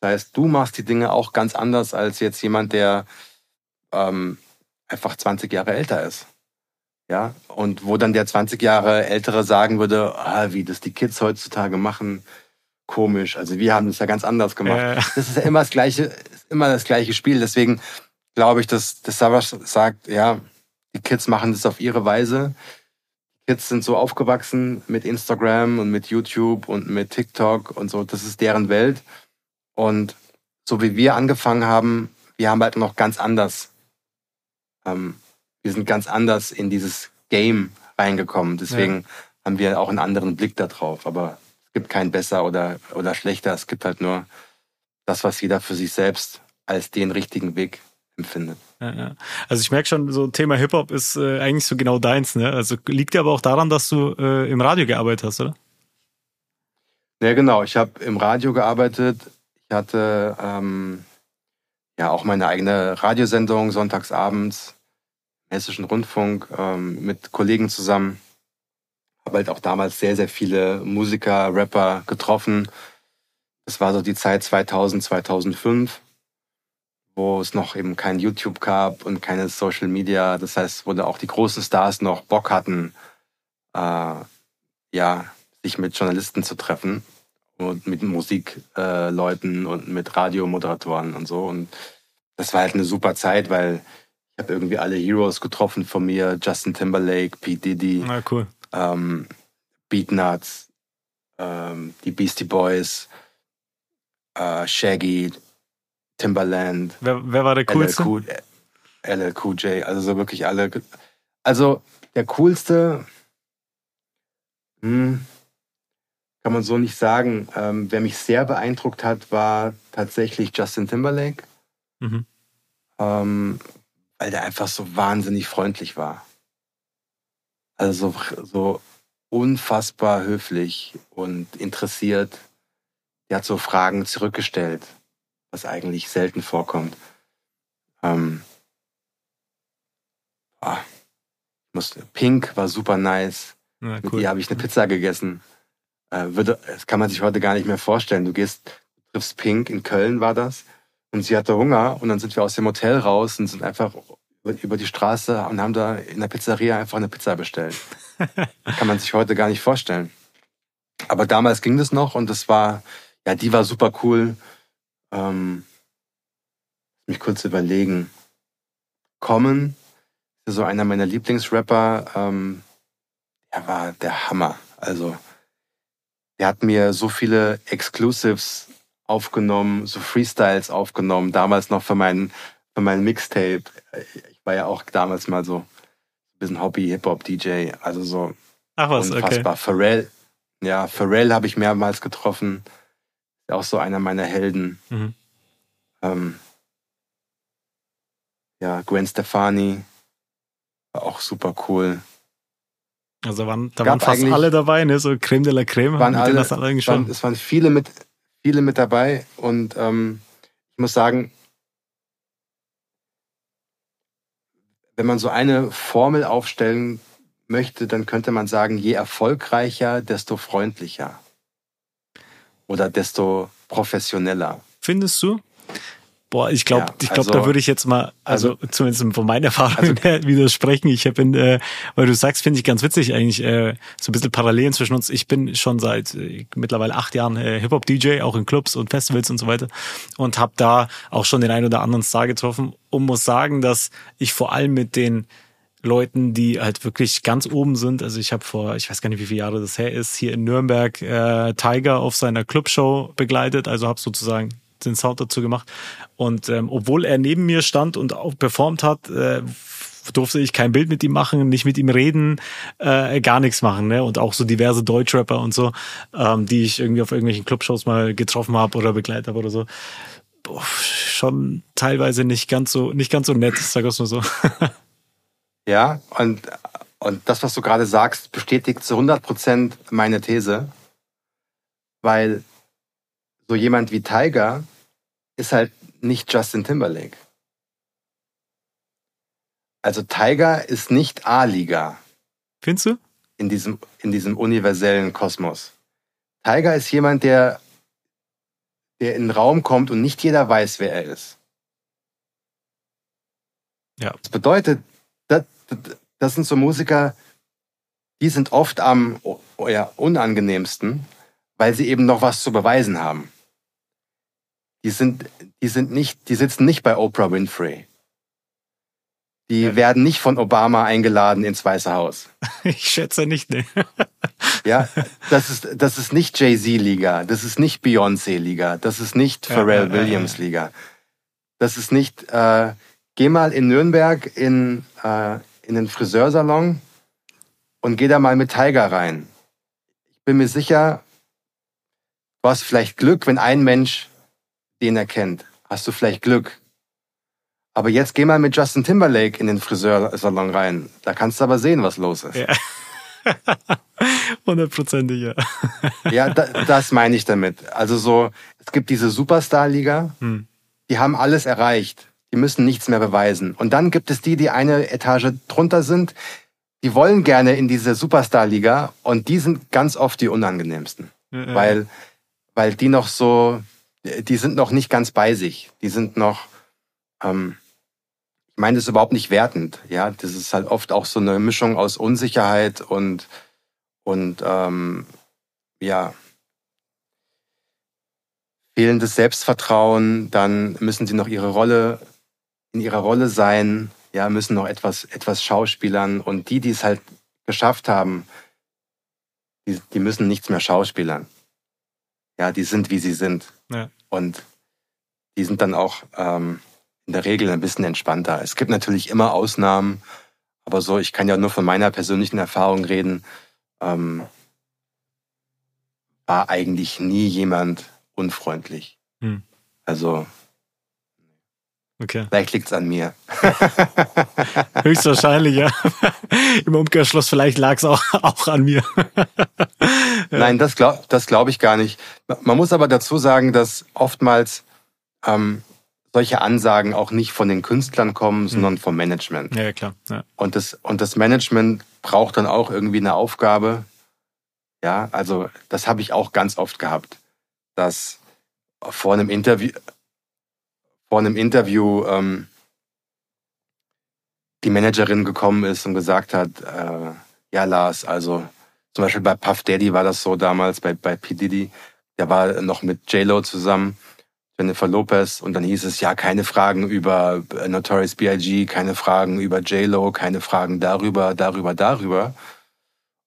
Speaker 3: Das heißt, du machst die Dinge auch ganz anders als jetzt jemand, der ähm, einfach 20 Jahre älter ist. Ja, und wo dann der 20 Jahre Ältere sagen würde, ah, wie das die Kids heutzutage machen, komisch. Also wir haben das ja ganz anders gemacht. Äh. Das ist ja immer das gleiche, immer das gleiche Spiel. Deswegen glaube ich, dass, dass Savas sagt, ja, die Kids machen das auf ihre Weise. Die Kids sind so aufgewachsen mit Instagram und mit YouTube und mit TikTok und so. Das ist deren Welt. Und so wie wir angefangen haben, wir haben halt noch ganz anders, ähm, wir sind ganz anders in dieses Game reingekommen. Deswegen ja. haben wir auch einen anderen Blick darauf. Aber gibt kein besser oder, oder schlechter. Es gibt halt nur das, was jeder für sich selbst als den richtigen Weg empfindet.
Speaker 2: Ja, ja. Also ich merke schon, so Thema Hip-Hop ist äh, eigentlich so genau deins. Ne? Also liegt dir aber auch daran, dass du äh, im Radio gearbeitet hast, oder?
Speaker 3: Ja, genau. Ich habe im Radio gearbeitet. Ich hatte ähm, ja auch meine eigene Radiosendung sonntagsabends Hessischen Rundfunk ähm, mit Kollegen zusammen habe halt auch damals sehr, sehr viele Musiker, Rapper getroffen. Das war so die Zeit 2000, 2005, wo es noch eben kein YouTube gab und keine Social Media. Das heißt, wo da auch die großen Stars noch Bock hatten, äh, ja, sich mit Journalisten zu treffen und mit Musikleuten äh, und mit Radiomoderatoren und so. Und das war halt eine super Zeit, weil ich habe irgendwie alle Heroes getroffen von mir, Justin Timberlake, Pete Diddy,
Speaker 2: Na, cool
Speaker 3: ähm, Beatnuts, ähm, die Beastie Boys, äh, Shaggy, Timberland.
Speaker 2: Wer, wer war der coolste?
Speaker 3: LL Cool J, also so wirklich alle. Also der coolste, hm, kann man so nicht sagen. Ähm, wer mich sehr beeindruckt hat, war tatsächlich Justin Timberlake. Mhm. Ähm, weil der einfach so wahnsinnig freundlich war. Also so, so unfassbar höflich und interessiert. Er hat so Fragen zurückgestellt, was eigentlich selten vorkommt. Ähm, boah, musste, Pink war super nice. Ja, cool. Mit ihr habe ich eine Pizza gegessen. Äh, würde, das kann man sich heute gar nicht mehr vorstellen. Du gehst, du triffst Pink, in Köln war das, und sie hatte Hunger und dann sind wir aus dem Hotel raus und sind einfach über die Straße und haben da in der Pizzeria einfach eine Pizza bestellt. Kann man sich heute gar nicht vorstellen. Aber damals ging das noch und das war, ja, die war super cool. Ähm, mich kurz überlegen. Common, so einer meiner Lieblingsrapper, ähm, der war der Hammer. Also, der hat mir so viele Exclusives aufgenommen, so Freestyles aufgenommen, damals noch für meinen für mein Mixtape war ja auch damals mal so ein bisschen Hobby-Hip-Hop-DJ. Also so
Speaker 2: Ach was, unfassbar.
Speaker 3: Okay. Pharrell, ja, Pharrell habe ich mehrmals getroffen. Auch so einer meiner Helden. Mhm. Ähm, ja, Gwen Stefani war auch super cool.
Speaker 2: Also waren, da waren fast alle dabei, ne? So Creme de la Creme.
Speaker 3: Waren alle, das alle waren, es waren viele mit, viele mit dabei und ähm, ich muss sagen, wenn man so eine Formel aufstellen möchte, dann könnte man sagen, je erfolgreicher, desto freundlicher. Oder desto professioneller.
Speaker 2: Findest du? Boah, ich glaube, ja, ich glaube, also, da würde ich jetzt mal, also, also zumindest von meiner Erfahrung also, her widersprechen. Ich habe, äh, weil du sagst, finde ich ganz witzig eigentlich, äh, so ein bisschen Parallelen zwischen uns. Ich bin schon seit äh, mittlerweile acht Jahren äh, Hip-Hop-DJ, auch in Clubs und Festivals und so weiter und habe da auch schon den einen oder anderen Star getroffen und muss sagen, dass ich vor allem mit den Leuten, die halt wirklich ganz oben sind. Also ich habe vor, ich weiß gar nicht, wie viele Jahre das her ist, hier in Nürnberg äh, Tiger auf seiner Clubshow begleitet. Also habe sozusagen den Sound dazu gemacht. Und ähm, obwohl er neben mir stand und auch performt hat, äh, durfte ich kein Bild mit ihm machen, nicht mit ihm reden, äh, gar nichts machen. Ne? Und auch so diverse Deutschrapper und so, ähm, die ich irgendwie auf irgendwelchen Clubshows mal getroffen habe oder begleitet habe oder so. Boah, schon teilweise nicht ganz so, nicht ganz so nett, sag ich mal so.
Speaker 3: ja, und, und das, was du gerade sagst, bestätigt zu 100 Prozent meine These, weil so jemand wie Tiger ist halt nicht Justin Timberlake. Also Tiger ist nicht A-Liga.
Speaker 2: Findest du?
Speaker 3: In diesem, in diesem universellen Kosmos. Tiger ist jemand, der, der in den Raum kommt und nicht jeder weiß, wer er ist.
Speaker 2: Ja.
Speaker 3: Das bedeutet, das, das sind so Musiker, die sind oft am ja, unangenehmsten, weil sie eben noch was zu beweisen haben. Die sind, die sind nicht, die sitzen nicht bei Oprah Winfrey. Die ja. werden nicht von Obama eingeladen ins Weiße Haus.
Speaker 2: Ich schätze nicht, ne.
Speaker 3: ja, das ist, das ist nicht Jay-Z-Liga, das ist nicht Beyoncé-Liga, das ist nicht Pharrell ja, Williams-Liga. Das ist nicht, äh, geh mal in Nürnberg in, äh, in den Friseursalon und geh da mal mit Tiger rein. Ich bin mir sicher, du hast vielleicht Glück, wenn ein Mensch den erkennt. Hast du vielleicht Glück. Aber jetzt geh mal mit Justin Timberlake in den Friseursalon rein. Da kannst du aber sehen, was los ist. Ja.
Speaker 2: Hundertprozentig, ja.
Speaker 3: ja, da, das meine ich damit. Also so, es gibt diese Superstar-Liga, hm. die haben alles erreicht. Die müssen nichts mehr beweisen. Und dann gibt es die, die eine Etage drunter sind, die wollen gerne in diese Superstar-Liga und die sind ganz oft die unangenehmsten. Ja, weil, weil die noch so, die sind noch nicht ganz bei sich. Die sind noch, ähm, ich meine das ist überhaupt nicht wertend. Ja, das ist halt oft auch so eine Mischung aus Unsicherheit und und ähm, ja fehlendes Selbstvertrauen. Dann müssen sie noch ihre Rolle in ihrer Rolle sein. Ja, müssen noch etwas etwas schauspielern und die, die es halt geschafft haben, die, die müssen nichts mehr schauspielern. Ja, die sind wie sie sind ja. Und die sind dann auch ähm, in der Regel ein bisschen entspannter. Es gibt natürlich immer Ausnahmen, aber so, ich kann ja nur von meiner persönlichen Erfahrung reden, ähm, war eigentlich nie jemand unfreundlich. Hm. Also
Speaker 2: Okay.
Speaker 3: Vielleicht liegt es an mir.
Speaker 2: Höchstwahrscheinlich, ja. Im Umkehrschluss, vielleicht lag es auch, auch an mir.
Speaker 3: Nein, das glaube das glaub ich gar nicht. Man muss aber dazu sagen, dass oftmals ähm, solche Ansagen auch nicht von den Künstlern kommen, mhm. sondern vom Management.
Speaker 2: Ja, klar. Ja.
Speaker 3: Und, das, und das Management braucht dann auch irgendwie eine Aufgabe. Ja, also das habe ich auch ganz oft gehabt, dass vor einem Interview, vor einem Interview ähm, die Managerin gekommen ist und gesagt hat, äh, ja Lars, also zum Beispiel bei Puff Daddy war das so damals, bei, bei P. Diddy, der war noch mit J-Lo zusammen Jennifer Lopez und dann hieß es ja keine Fragen über äh, Notorious B.I.G., keine Fragen über J-Lo, keine Fragen darüber, darüber, darüber.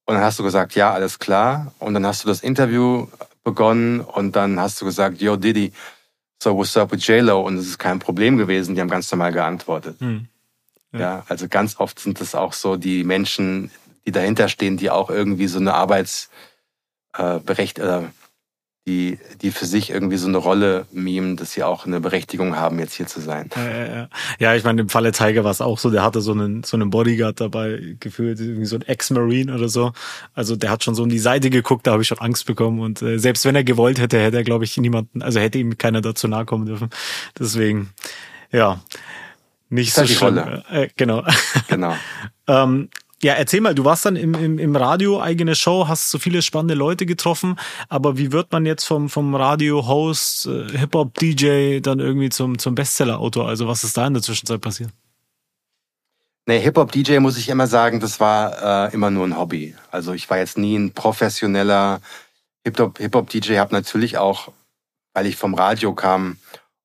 Speaker 3: Und dann hast du gesagt, ja, alles klar. Und dann hast du das Interview begonnen und dann hast du gesagt, yo Diddy, so what's up with J-Lo? Und es ist kein Problem gewesen, die haben ganz normal geantwortet. Hm. Ja. ja. also ganz oft sind es auch so die Menschen, die dahinter stehen, die auch irgendwie so eine Arbeitsberecht äh, die, die für sich irgendwie so eine Rolle mimen, dass sie auch eine Berechtigung haben, jetzt hier zu sein.
Speaker 2: Ja, ja, ja. ja ich meine, im Falle Tiger war es auch so, der hatte so einen, so einen Bodyguard dabei, gefühlt, irgendwie so ein Ex-Marine oder so. Also der hat schon so um die Seite geguckt, da habe ich schon Angst bekommen. Und äh, selbst wenn er gewollt hätte, hätte er, glaube ich, niemanden, also hätte ihm keiner dazu nahe kommen dürfen. Deswegen, ja, nicht
Speaker 3: das
Speaker 2: so
Speaker 3: schlimm. Rolle.
Speaker 2: Äh, genau.
Speaker 3: Genau.
Speaker 2: ähm, ja, erzähl mal, du warst dann im, im, im Radio, eigene Show, hast so viele spannende Leute getroffen, aber wie wird man jetzt vom, vom Radio-Host, äh, Hip-Hop-DJ dann irgendwie zum, zum Bestseller-Autor? Also was ist da in der Zwischenzeit passiert?
Speaker 3: Nee, Hip-Hop-DJ muss ich immer sagen, das war äh, immer nur ein Hobby. Also ich war jetzt nie ein professioneller Hip-Hop-DJ, habe natürlich auch, weil ich vom Radio kam,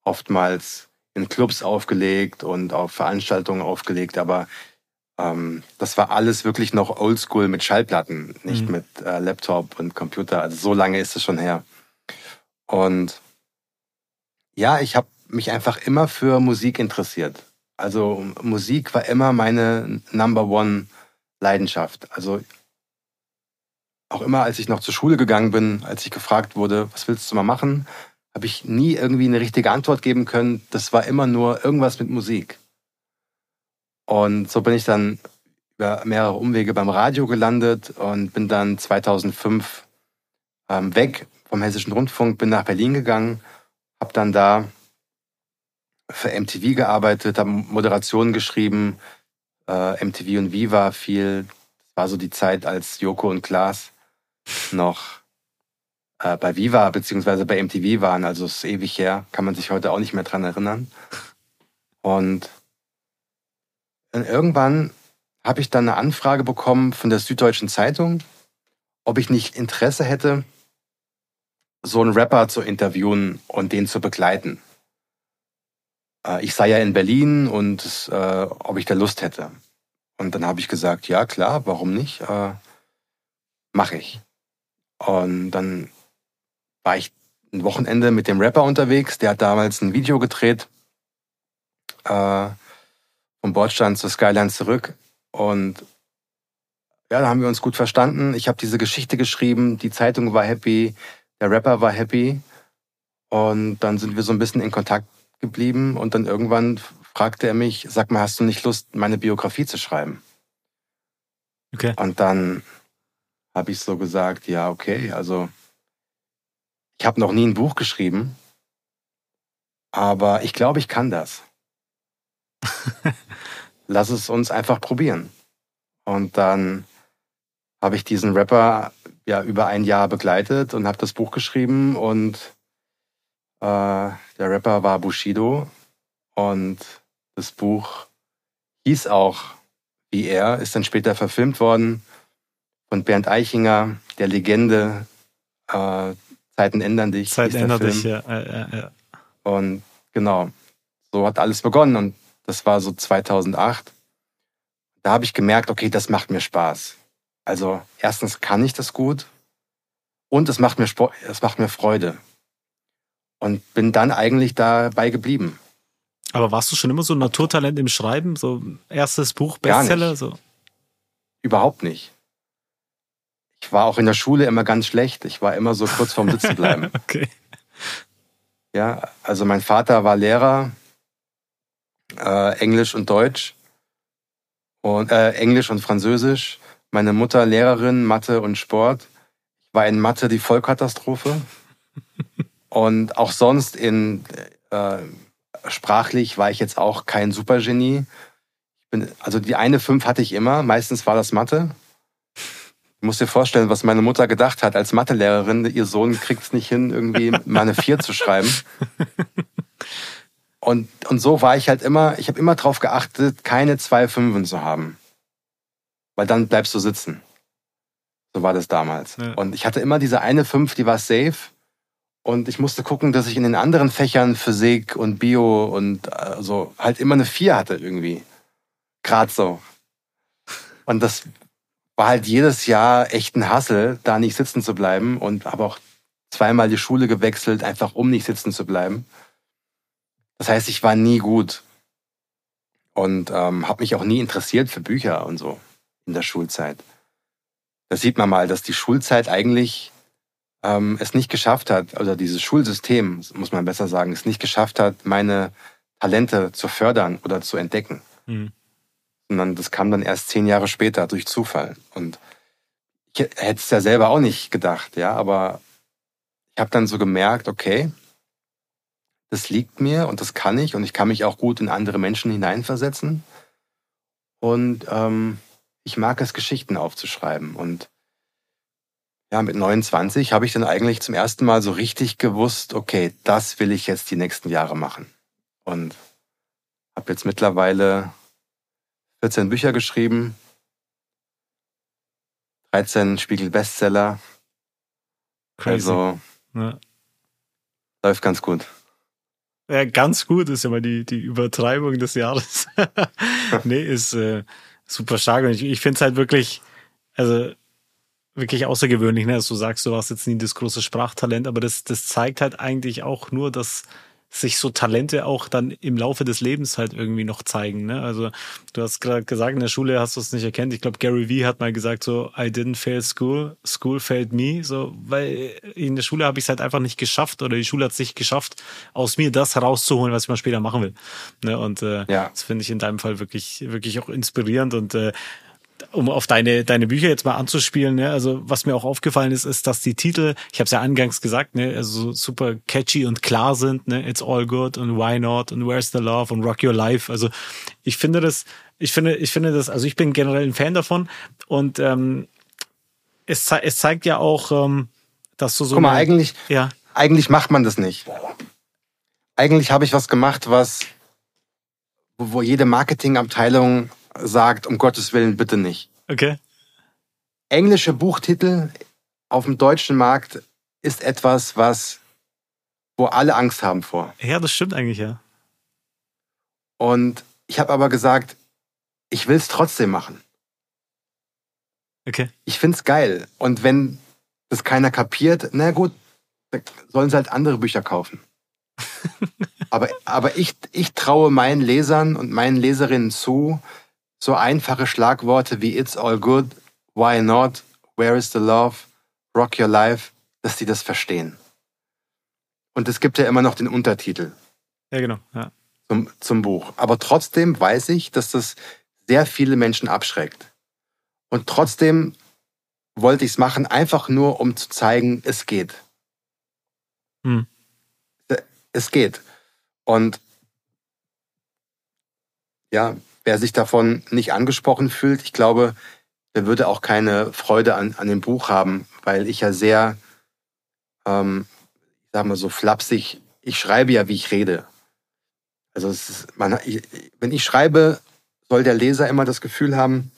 Speaker 3: oftmals in Clubs aufgelegt und auf Veranstaltungen aufgelegt, aber ähm, das war alles wirklich noch oldschool mit Schallplatten, nicht mhm. mit äh, Laptop und Computer. Also so lange ist es schon her. Und Ja, ich habe mich einfach immer für Musik interessiert. Also Musik war immer meine Number One Leidenschaft. Also auch immer, als ich noch zur Schule gegangen bin, als ich gefragt wurde, was willst du mal machen, habe ich nie irgendwie eine richtige Antwort geben können. Das war immer nur irgendwas mit Musik. Und so bin ich dann über mehrere Umwege beim Radio gelandet und bin dann 2005 ähm, weg vom Hessischen Rundfunk, bin nach Berlin gegangen, habe dann da für MTV gearbeitet, habe Moderationen geschrieben, äh, MTV und Viva viel. Das war so die Zeit, als Joko und Klaas noch äh, bei Viva beziehungsweise bei MTV waren. Also es ist ewig her, kann man sich heute auch nicht mehr dran erinnern. Und irgendwann habe ich dann eine Anfrage bekommen von der Süddeutschen Zeitung, ob ich nicht Interesse hätte, so einen Rapper zu interviewen und den zu begleiten. Äh, ich sei ja in Berlin und äh, ob ich da Lust hätte. Und dann habe ich gesagt, ja klar, warum nicht? Äh, Mache ich. Und dann war ich ein Wochenende mit dem Rapper unterwegs, der hat damals ein Video gedreht, äh, vom Bordstand zur Skyline zurück. Und ja, da haben wir uns gut verstanden. Ich habe diese Geschichte geschrieben, die Zeitung war happy, der Rapper war happy. Und dann sind wir so ein bisschen in Kontakt geblieben. Und dann irgendwann fragte er mich, sag mal, hast du nicht Lust, meine Biografie zu schreiben? Okay. Und dann habe ich so gesagt, ja, okay, also ich habe noch nie ein Buch geschrieben, aber ich glaube, ich kann das. Lass es uns einfach probieren. Und dann habe ich diesen Rapper ja über ein Jahr begleitet und habe das Buch geschrieben und äh, der Rapper war Bushido und das Buch hieß auch wie er, ist dann später verfilmt worden von Bernd Eichinger, der Legende äh, Zeiten ändern dich.
Speaker 2: Zeiten ändern dich, ja, ja, ja.
Speaker 3: Und genau, so hat alles begonnen und das war so 2008. Da habe ich gemerkt, okay, das macht mir Spaß. Also erstens kann ich das gut und es macht mir, es macht mir Freude. Und bin dann eigentlich dabei geblieben.
Speaker 2: Aber warst du schon immer so ein Naturtalent im Schreiben? So erstes Buch, Bestseller? So?
Speaker 3: Überhaupt nicht. Ich war auch in der Schule immer ganz schlecht. Ich war immer so kurz vorm Sitzen bleiben. okay. Ja, also mein Vater war Lehrer, äh, Englisch und Deutsch und äh, Englisch und Französisch. Meine Mutter Lehrerin, Mathe und Sport. Ich war in Mathe die Vollkatastrophe. und auch sonst in äh, sprachlich war ich jetzt auch kein Supergenie. Ich bin, also die eine Fünf hatte ich immer, meistens war das Mathe. Du musst dir vorstellen, was meine Mutter gedacht hat als Mathelehrerin. Ihr Sohn kriegt es nicht hin, irgendwie mal eine Vier zu schreiben. Und, und so war ich halt immer, ich habe immer darauf geachtet, keine zwei Fünfen zu haben. Weil dann bleibst du sitzen. So war das damals. Ja. Und ich hatte immer diese eine Fünf, die war safe. Und ich musste gucken, dass ich in den anderen Fächern Physik und Bio und also halt immer eine Vier hatte irgendwie. Gerade so. Und das war halt jedes Jahr echt ein Hassel, da nicht sitzen zu bleiben und habe auch zweimal die Schule gewechselt, einfach um nicht sitzen zu bleiben. Das heißt, ich war nie gut und ähm, habe mich auch nie interessiert für Bücher und so in der Schulzeit. Da sieht man mal, dass die Schulzeit eigentlich ähm, es nicht geschafft hat, oder dieses Schulsystem, muss man besser sagen, es nicht geschafft hat, meine Talente zu fördern oder zu entdecken. Mhm. Sondern das kam dann erst zehn Jahre später durch Zufall. Und ich hätte es ja selber auch nicht gedacht, ja, aber ich habe dann so gemerkt, okay, das liegt mir und das kann ich und ich kann mich auch gut in andere Menschen hineinversetzen. Und ähm, ich mag es, Geschichten aufzuschreiben. Und ja, mit 29 habe ich dann eigentlich zum ersten Mal so richtig gewusst, okay, das will ich jetzt die nächsten Jahre machen. Und habe jetzt mittlerweile 14 Bücher geschrieben, 13 Spiegel-Bestseller. Also ja. läuft ganz gut.
Speaker 2: Ja, ganz gut ist ja mal die, die Übertreibung des Jahres. nee, ist äh, super stark. Und ich, ich finde es halt wirklich, also wirklich außergewöhnlich, ne? dass du sagst, du hast jetzt nie das große Sprachtalent, aber das, das zeigt halt eigentlich auch nur, dass sich so Talente auch dann im Laufe des Lebens halt irgendwie noch zeigen. Ne? Also du hast gerade gesagt, in der Schule hast du es nicht erkannt. Ich glaube, Gary Vee hat mal gesagt so, I didn't fail school, school failed me. So, weil in der Schule habe ich es halt einfach nicht geschafft oder die Schule hat es nicht geschafft, aus mir das herauszuholen, was ich mal später machen will. Ne? Und äh, ja. das finde ich in deinem Fall wirklich, wirklich auch inspirierend und äh, um auf deine, deine Bücher jetzt mal anzuspielen, ne? also was mir auch aufgefallen ist, ist, dass die Titel, ich habe es ja angangs gesagt, ne? also super catchy und klar sind, ne? It's all good und Why not und Where's the Love und Rock Your Life. Also ich finde das, ich finde, ich finde das, also ich bin generell ein Fan davon und ähm, es, es zeigt ja auch, ähm, dass du so.
Speaker 3: Guck mal, eigentlich, ja. eigentlich macht man das nicht. Eigentlich habe ich was gemacht, was, wo jede Marketingabteilung sagt, um Gottes Willen bitte nicht.
Speaker 2: Okay.
Speaker 3: Englische Buchtitel auf dem deutschen Markt ist etwas, was, wo alle Angst haben vor.
Speaker 2: Ja, das stimmt eigentlich, ja.
Speaker 3: Und ich habe aber gesagt, ich will es trotzdem machen.
Speaker 2: Okay.
Speaker 3: Ich find's geil. Und wenn das keiner kapiert, na gut, sollen sie halt andere Bücher kaufen. aber aber ich, ich traue meinen Lesern und meinen Leserinnen zu, so einfache Schlagworte wie It's all good, Why not, Where is the love, Rock your life, dass sie das verstehen. Und es gibt ja immer noch den Untertitel.
Speaker 2: Ja, genau. Ja.
Speaker 3: Zum, zum Buch. Aber trotzdem weiß ich, dass das sehr viele Menschen abschreckt. Und trotzdem wollte ich es machen, einfach nur, um zu zeigen, es geht. Hm. Es geht. Und ja, wer sich davon nicht angesprochen fühlt, ich glaube, der würde auch keine Freude an, an dem Buch haben, weil ich ja sehr, ähm, ich sag mal so flapsig, ich schreibe ja, wie ich rede. Also ist, man, ich, wenn ich schreibe, soll der Leser immer das Gefühl haben,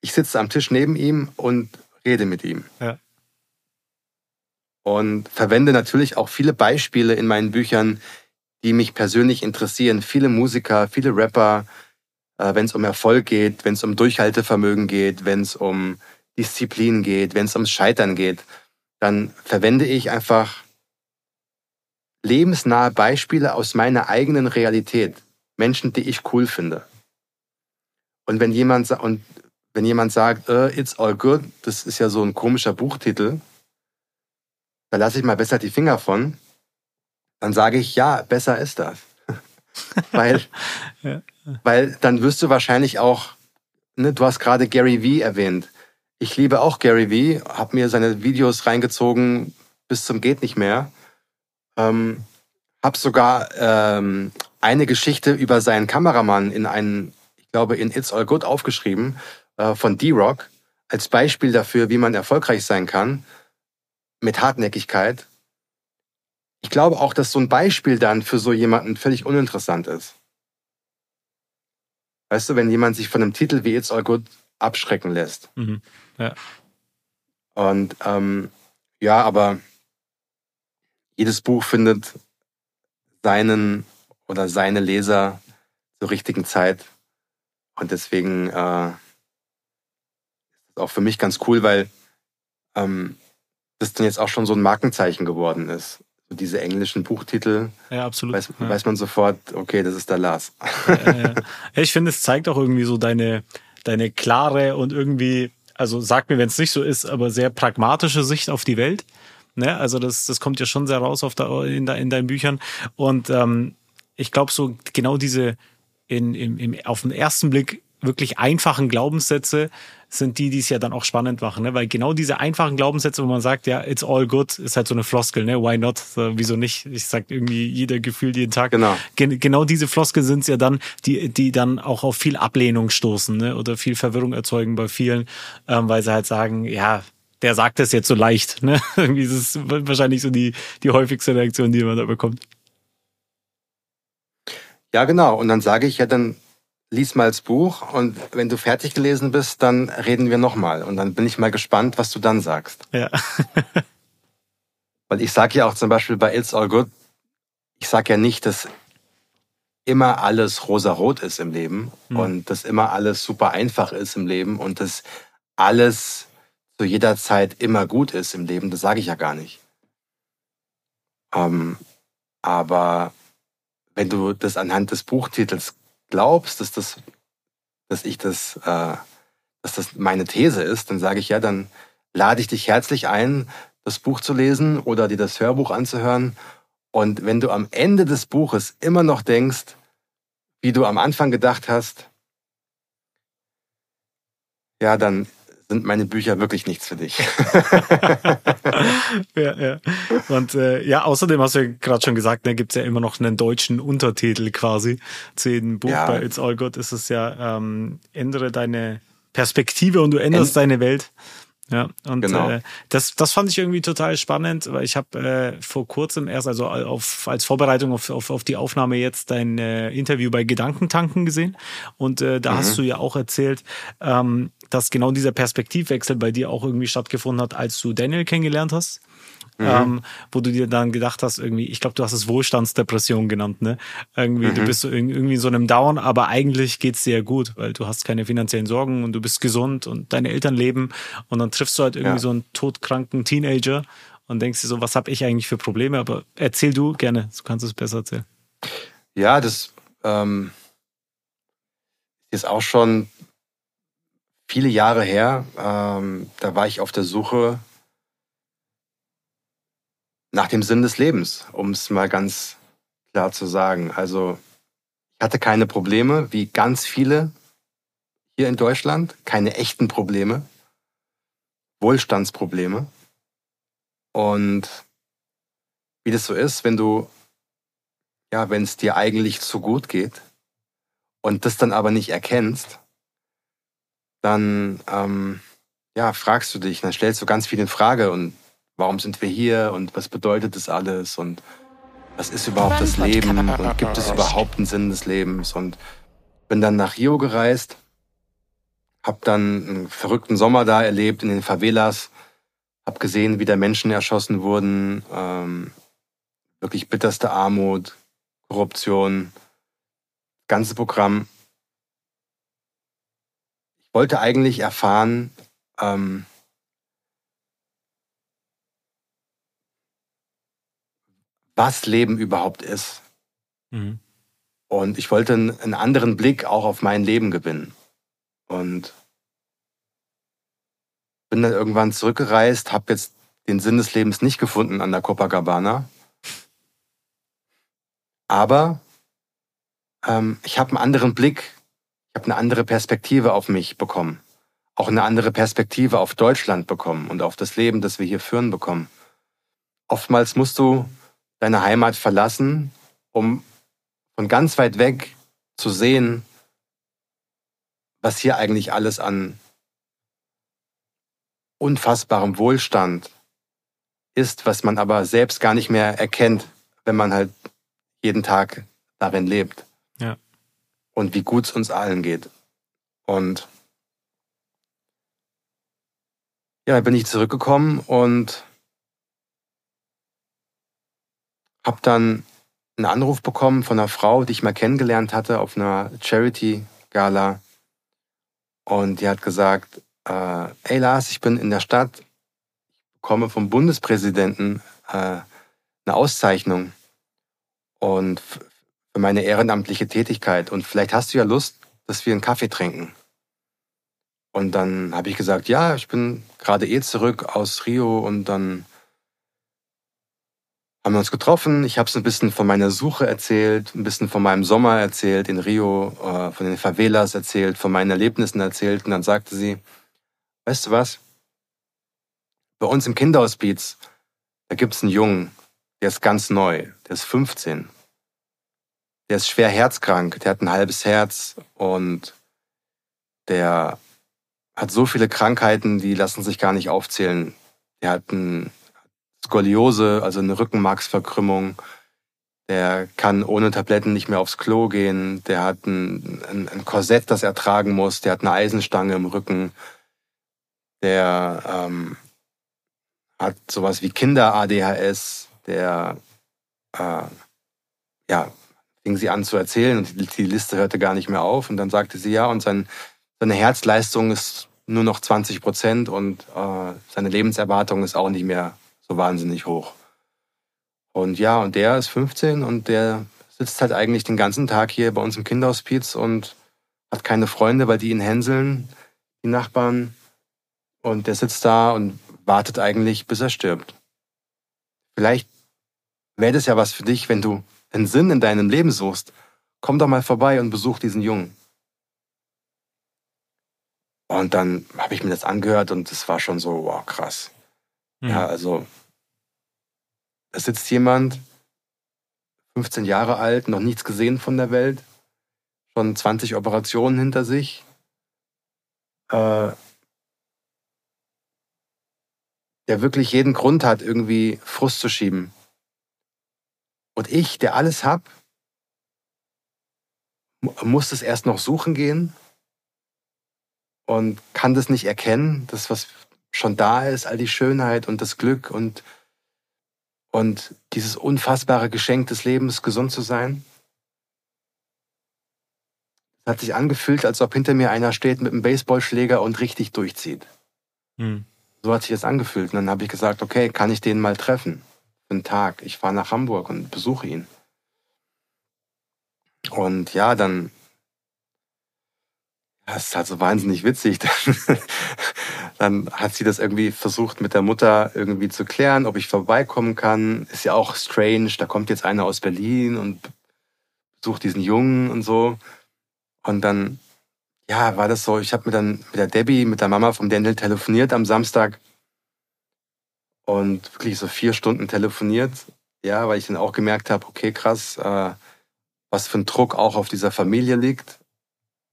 Speaker 3: ich sitze am Tisch neben ihm und rede mit ihm.
Speaker 2: Ja.
Speaker 3: Und verwende natürlich auch viele Beispiele in meinen Büchern, die mich persönlich interessieren. Viele Musiker, viele Rapper, äh, wenn es um Erfolg geht, wenn es um Durchhaltevermögen geht, wenn es um Disziplin geht, wenn es ums Scheitern geht, dann verwende ich einfach lebensnahe Beispiele aus meiner eigenen Realität. Menschen, die ich cool finde. Und wenn jemand, und wenn jemand sagt, uh, It's All Good, das ist ja so ein komischer Buchtitel, da lasse ich mal besser die Finger von, dann sage ich, ja, besser ist das. Weil ja. Weil dann wirst du wahrscheinlich auch, ne, du hast gerade Gary Vee erwähnt. Ich liebe auch Gary Vee, habe mir seine Videos reingezogen bis zum geht nicht mehr. Ähm, habe sogar ähm, eine Geschichte über seinen Kameramann in einen, ich glaube, in It's All Good aufgeschrieben äh, von D-Rock als Beispiel dafür, wie man erfolgreich sein kann mit Hartnäckigkeit. Ich glaube auch, dass so ein Beispiel dann für so jemanden völlig uninteressant ist. Weißt du, wenn jemand sich von einem Titel wie It's All Good abschrecken lässt.
Speaker 2: Mhm. Ja.
Speaker 3: Und ähm, ja, aber jedes Buch findet seinen oder seine Leser zur richtigen Zeit. Und deswegen äh, ist es auch für mich ganz cool, weil ähm, das dann jetzt auch schon so ein Markenzeichen geworden ist diese englischen Buchtitel.
Speaker 2: Ja, absolut.
Speaker 3: Weiß,
Speaker 2: ja.
Speaker 3: weiß man sofort, okay, das ist der Lars.
Speaker 2: Ja, ich finde, es zeigt auch irgendwie so deine, deine klare und irgendwie, also sag mir, wenn es nicht so ist, aber sehr pragmatische Sicht auf die Welt. Ne? Also das, das kommt ja schon sehr raus auf der, in, de, in deinen Büchern. Und ähm, ich glaube, so genau diese in, im, im, auf den ersten Blick wirklich einfachen Glaubenssätze sind die, die es ja dann auch spannend machen, ne? Weil genau diese einfachen Glaubenssätze, wo man sagt, ja, it's all good, ist halt so eine Floskel, ne? Why not? So, wieso nicht? Ich sag irgendwie jeder gefühlt jeden Tag.
Speaker 3: Genau.
Speaker 2: Gen genau diese Floskel sind es ja dann, die, die dann auch auf viel Ablehnung stoßen, ne? Oder viel Verwirrung erzeugen bei vielen, ähm, weil sie halt sagen, ja, der sagt es jetzt so leicht, ne? Irgendwie ist es wahrscheinlich so die, die häufigste Reaktion, die man da bekommt.
Speaker 3: Ja, genau. Und dann sage ich ja dann, lies mal das Buch und wenn du fertig gelesen bist, dann reden wir nochmal. Und dann bin ich mal gespannt, was du dann sagst.
Speaker 2: Ja.
Speaker 3: Weil ich sage ja auch zum Beispiel bei It's All Good, ich sage ja nicht, dass immer alles rosarot ist im Leben mhm. und dass immer alles super einfach ist im Leben und dass alles zu jeder Zeit immer gut ist im Leben. Das sage ich ja gar nicht. Ähm, aber wenn du das anhand des Buchtitels glaubst, dass das, dass ich das, äh, dass das meine These ist, dann sage ich ja, dann lade ich dich herzlich ein, das Buch zu lesen oder dir das Hörbuch anzuhören. Und wenn du am Ende des Buches immer noch denkst, wie du am Anfang gedacht hast, ja, dann sind meine Bücher wirklich nichts für dich.
Speaker 2: ja, ja. Und äh, ja, außerdem hast du ja gerade schon gesagt, da gibt's ja immer noch einen deutschen Untertitel quasi zu jedem Buch. Ja. Bei It's All Good ist es ja, ähm, ändere deine Perspektive und du änderst End deine Welt. Ja, und genau. äh, das, das fand ich irgendwie total spannend, weil ich habe äh, vor kurzem erst, also auf, als Vorbereitung auf, auf, auf die Aufnahme jetzt dein äh, Interview bei Gedankentanken gesehen. Und äh, da mhm. hast du ja auch erzählt, ähm, dass genau dieser Perspektivwechsel bei dir auch irgendwie stattgefunden hat, als du Daniel kennengelernt hast. Mhm. Ähm, wo du dir dann gedacht hast, irgendwie, ich glaube, du hast es Wohlstandsdepression genannt, ne? Irgendwie, mhm. du bist irgendwie in so einem Down, aber eigentlich geht's dir ja gut, weil du hast keine finanziellen Sorgen und du bist gesund und deine Eltern leben und dann triffst du halt irgendwie ja. so einen todkranken Teenager und denkst dir so, was habe ich eigentlich für Probleme? Aber erzähl du gerne, du kannst es besser erzählen.
Speaker 3: Ja, das ähm, ist auch schon viele Jahre her. Ähm, da war ich auf der Suche nach dem Sinn des Lebens, um es mal ganz klar zu sagen. Also ich hatte keine Probleme, wie ganz viele hier in Deutschland, keine echten Probleme, Wohlstandsprobleme. Und wie das so ist, wenn du, ja, wenn es dir eigentlich zu gut geht und das dann aber nicht erkennst, dann ähm, ja, fragst du dich, dann stellst du ganz viel in Frage und warum sind wir hier und was bedeutet das alles und was ist überhaupt das Leben und gibt es überhaupt einen Sinn des Lebens und bin dann nach Rio gereist, hab dann einen verrückten Sommer da erlebt in den Favelas, hab gesehen, wie da Menschen erschossen wurden, ähm, wirklich bitterste Armut, Korruption, ganze Programm. Ich wollte eigentlich erfahren, ähm, was Leben überhaupt ist. Mhm. Und ich wollte einen anderen Blick auch auf mein Leben gewinnen. Und bin dann irgendwann zurückgereist, habe jetzt den Sinn des Lebens nicht gefunden an der Copacabana. Aber ähm, ich habe einen anderen Blick, ich habe eine andere Perspektive auf mich bekommen. Auch eine andere Perspektive auf Deutschland bekommen und auf das Leben, das wir hier führen bekommen. Oftmals musst du deine Heimat verlassen, um von ganz weit weg zu sehen, was hier eigentlich alles an unfassbarem Wohlstand ist, was man aber selbst gar nicht mehr erkennt, wenn man halt jeden Tag darin lebt.
Speaker 2: Ja.
Speaker 3: Und wie gut es uns allen geht. Und ja, bin ich zurückgekommen und habe dann einen Anruf bekommen von einer Frau, die ich mal kennengelernt hatte auf einer Charity-Gala. Und die hat gesagt, äh, hey Lars, ich bin in der Stadt, ich bekomme vom Bundespräsidenten äh, eine Auszeichnung und meine ehrenamtliche Tätigkeit. Und vielleicht hast du ja Lust, dass wir einen Kaffee trinken. Und dann habe ich gesagt, ja, ich bin gerade eh zurück aus Rio und dann haben wir uns getroffen. Ich habe so ein bisschen von meiner Suche erzählt, ein bisschen von meinem Sommer erzählt in Rio, äh, von den Favelas erzählt, von meinen Erlebnissen erzählt. Und dann sagte sie, weißt du was? Bei uns im Kinderhospiz, da gibt es einen Jungen, der ist ganz neu, der ist 15. Der ist schwer herzkrank, der hat ein halbes Herz und der hat so viele Krankheiten, die lassen sich gar nicht aufzählen. Der hat ein Skoliose, also eine Rückenmarksverkrümmung. Der kann ohne Tabletten nicht mehr aufs Klo gehen. Der hat ein, ein, ein Korsett, das er tragen muss. Der hat eine Eisenstange im Rücken. Der ähm, hat sowas wie Kinder-ADHS. Der, äh, ja, fing sie an zu erzählen und die, Liste hörte gar nicht mehr auf. Und dann sagte sie, ja, und sein, seine Herzleistung ist nur noch 20 Prozent und äh, seine Lebenserwartung ist auch nicht mehr so wahnsinnig hoch. Und ja, und der ist 15 und der sitzt halt eigentlich den ganzen Tag hier bei uns im Kinderhospiz und hat keine Freunde, weil die ihn hänseln, die Nachbarn. Und der sitzt da und wartet eigentlich, bis er stirbt. Vielleicht wäre das ja was für dich, wenn du einen Sinn in deinem Leben suchst. Komm doch mal vorbei und besuch diesen Jungen. Und dann habe ich mir das angehört und es war schon so, wow, krass. Mhm. Ja, also da sitzt jemand, 15 Jahre alt, noch nichts gesehen von der Welt, schon 20 Operationen hinter sich. Äh, der wirklich jeden Grund hat, irgendwie Frust zu schieben. Und ich, der alles hab, muss es erst noch suchen gehen und kann das nicht erkennen, das, was schon da ist, all die Schönheit und das Glück und, und dieses unfassbare Geschenk des Lebens, gesund zu sein. Es hat sich angefühlt, als ob hinter mir einer steht mit einem Baseballschläger und richtig durchzieht. Hm. So hat sich das angefühlt. Und dann habe ich gesagt, okay, kann ich den mal treffen? Für einen Tag. Ich fahre nach Hamburg und besuche ihn. Und ja, dann das ist halt so wahnsinnig witzig. Dann hat sie das irgendwie versucht mit der Mutter irgendwie zu klären, ob ich vorbeikommen kann. Ist ja auch strange. Da kommt jetzt einer aus Berlin und besucht diesen Jungen und so. Und dann, ja, war das so. Ich habe mir dann mit der Debbie, mit der Mama vom Daniel telefoniert am Samstag und wirklich so vier Stunden telefoniert. Ja, weil ich dann auch gemerkt habe, okay, krass, äh, was für ein Druck auch auf dieser Familie liegt.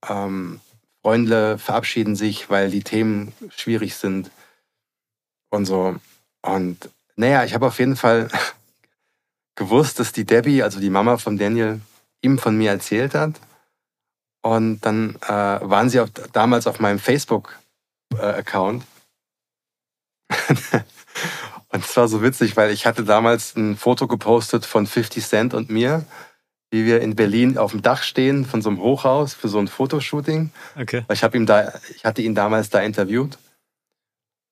Speaker 3: Ähm, Freunde verabschieden sich, weil die Themen schwierig sind und so. Und naja, ich habe auf jeden Fall gewusst, dass die Debbie, also die Mama von Daniel, ihm von mir erzählt hat. Und dann äh, waren sie auf, damals auf meinem Facebook-Account. und es war so witzig, weil ich hatte damals ein Foto gepostet von 50 Cent und mir wie wir in Berlin auf dem Dach stehen von so einem Hochhaus für so ein Fotoshooting. Okay. Ich habe ihm da, ich hatte ihn damals da interviewt.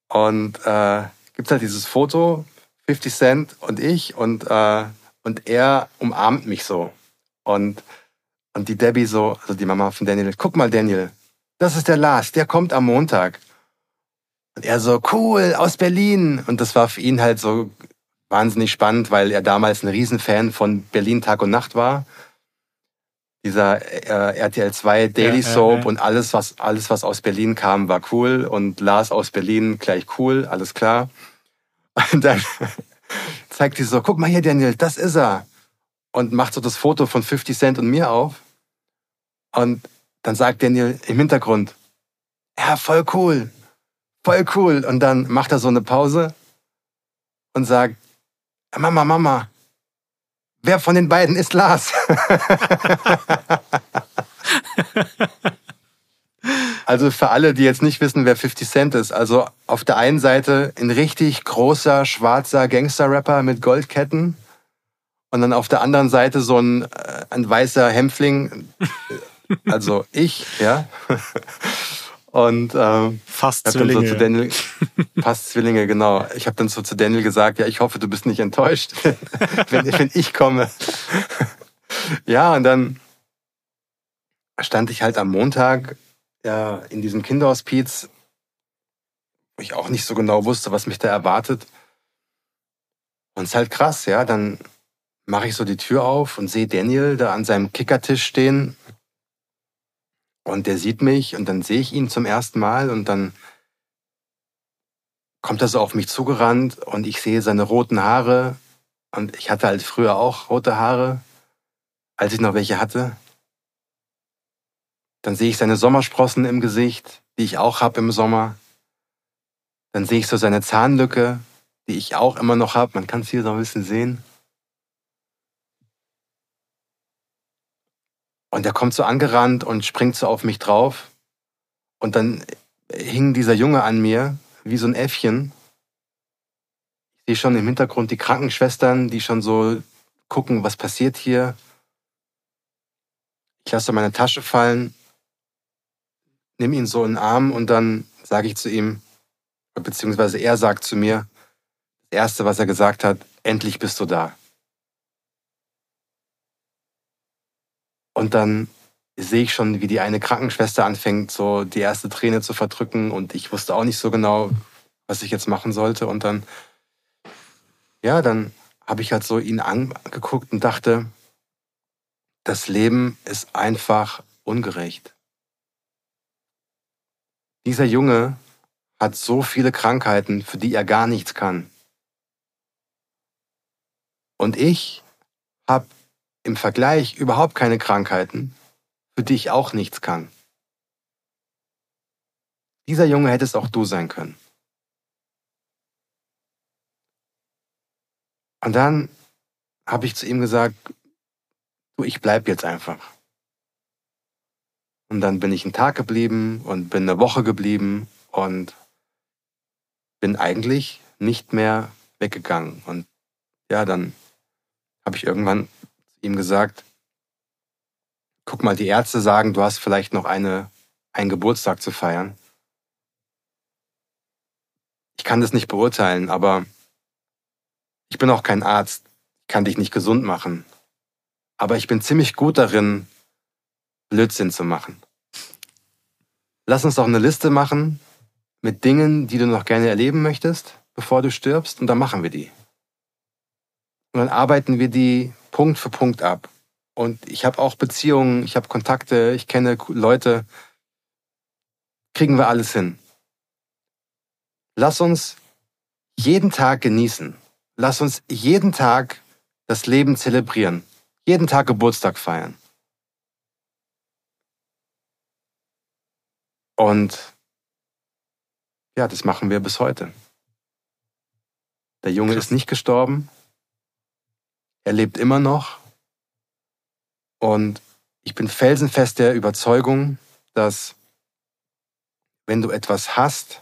Speaker 3: Und äh, gibt halt dieses Foto, 50 Cent und ich und, äh, und er umarmt mich so. Und, und die Debbie so, also die Mama von Daniel, guck mal Daniel, das ist der Lars, der kommt am Montag. Und er so, cool, aus Berlin. Und das war für ihn halt so wahnsinnig spannend, weil er damals ein Riesenfan von Berlin Tag und Nacht war. Dieser äh, RTL 2 Daily ja, Soap ja, ja. und alles was, alles, was aus Berlin kam, war cool. Und Lars aus Berlin gleich cool, alles klar. Und dann zeigt sie so, guck mal hier, Daniel, das ist er. Und macht so das Foto von 50 Cent und mir auf. Und dann sagt Daniel im Hintergrund, ja, voll cool, voll cool. Und dann macht er so eine Pause und sagt, Mama, Mama, wer von den beiden ist Lars? also für alle, die jetzt nicht wissen, wer 50 Cent ist. Also auf der einen Seite ein richtig großer, schwarzer Gangster-Rapper mit Goldketten. Und dann auf der anderen Seite so ein, äh, ein weißer Hämpfling, also ich, ja. Und ähm,
Speaker 2: fast Zwillinge.
Speaker 3: So Daniel, fast Zwillinge, genau. Ich habe dann so zu Daniel gesagt, ja, ich hoffe, du bist nicht enttäuscht, wenn, wenn ich komme. ja, und dann stand ich halt am Montag ja, in diesem Kinderhospiz, wo ich auch nicht so genau wusste, was mich da erwartet. Und es ist halt krass, ja. Dann mache ich so die Tür auf und sehe Daniel da an seinem Kickertisch stehen und der sieht mich und dann sehe ich ihn zum ersten Mal und dann kommt er so auf mich zugerannt und ich sehe seine roten Haare. Und ich hatte halt früher auch rote Haare, als ich noch welche hatte. Dann sehe ich seine Sommersprossen im Gesicht, die ich auch habe im Sommer. Dann sehe ich so seine Zahnlücke, die ich auch immer noch habe. Man kann es hier so ein bisschen sehen. Und er kommt so angerannt und springt so auf mich drauf. Und dann hing dieser Junge an mir wie so ein Äffchen. Ich sehe schon im Hintergrund die Krankenschwestern, die schon so gucken, was passiert hier. Ich lasse meine Tasche fallen, nehme ihn so in den Arm und dann sage ich zu ihm, beziehungsweise er sagt zu mir, das Erste, was er gesagt hat, endlich bist du da. Und dann sehe ich schon, wie die eine Krankenschwester anfängt, so die erste Träne zu verdrücken. Und ich wusste auch nicht so genau, was ich jetzt machen sollte. Und dann, ja, dann habe ich halt so ihn angeguckt und dachte, das Leben ist einfach ungerecht. Dieser Junge hat so viele Krankheiten, für die er gar nichts kann. Und ich habe im Vergleich überhaupt keine Krankheiten, für die ich auch nichts kann. Dieser Junge hätte es auch du sein können. Und dann habe ich zu ihm gesagt, du, ich bleib jetzt einfach. Und dann bin ich einen Tag geblieben und bin eine Woche geblieben und bin eigentlich nicht mehr weggegangen. Und ja, dann habe ich irgendwann ihm gesagt, guck mal, die Ärzte sagen, du hast vielleicht noch eine, einen Geburtstag zu feiern. Ich kann das nicht beurteilen, aber ich bin auch kein Arzt. Kann dich nicht gesund machen. Aber ich bin ziemlich gut darin, Blödsinn zu machen. Lass uns doch eine Liste machen mit Dingen, die du noch gerne erleben möchtest, bevor du stirbst, und dann machen wir die. Und dann arbeiten wir die Punkt für Punkt ab. Und ich habe auch Beziehungen, ich habe Kontakte, ich kenne Leute. Kriegen wir alles hin. Lass uns jeden Tag genießen. Lass uns jeden Tag das Leben zelebrieren. Jeden Tag Geburtstag feiern. Und ja, das machen wir bis heute. Der Junge Krass. ist nicht gestorben. Er lebt immer noch. Und ich bin felsenfest der Überzeugung, dass wenn du etwas hast,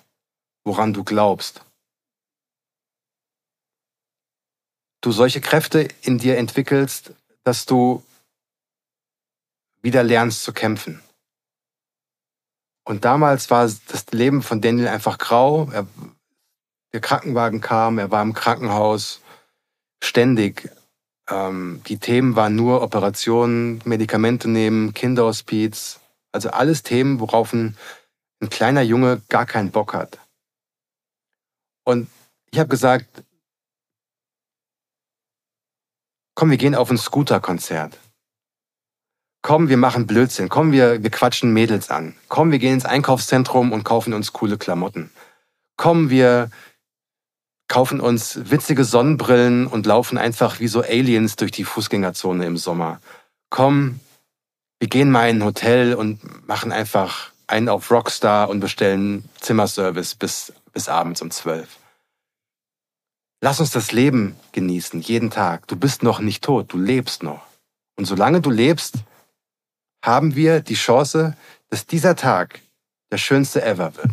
Speaker 3: woran du glaubst, du solche Kräfte in dir entwickelst, dass du wieder lernst zu kämpfen. Und damals war das Leben von Daniel einfach grau. Er, der Krankenwagen kam, er war im Krankenhaus ständig. Ähm, die Themen waren nur Operationen, Medikamente nehmen, Kinderhospiz. Also alles Themen, worauf ein, ein kleiner Junge gar keinen Bock hat. Und ich habe gesagt, komm, wir gehen auf ein Scooter-Konzert. Komm, wir machen Blödsinn. Komm, wir, wir quatschen Mädels an. Komm, wir gehen ins Einkaufszentrum und kaufen uns coole Klamotten. Komm, wir kaufen uns witzige Sonnenbrillen und laufen einfach wie so Aliens durch die Fußgängerzone im Sommer. Komm, wir gehen mal in ein Hotel und machen einfach einen auf Rockstar und bestellen Zimmerservice bis, bis abends um zwölf. Lass uns das Leben genießen, jeden Tag. Du bist noch nicht tot, du lebst noch. Und solange du lebst, haben wir die Chance, dass dieser Tag der schönste ever wird.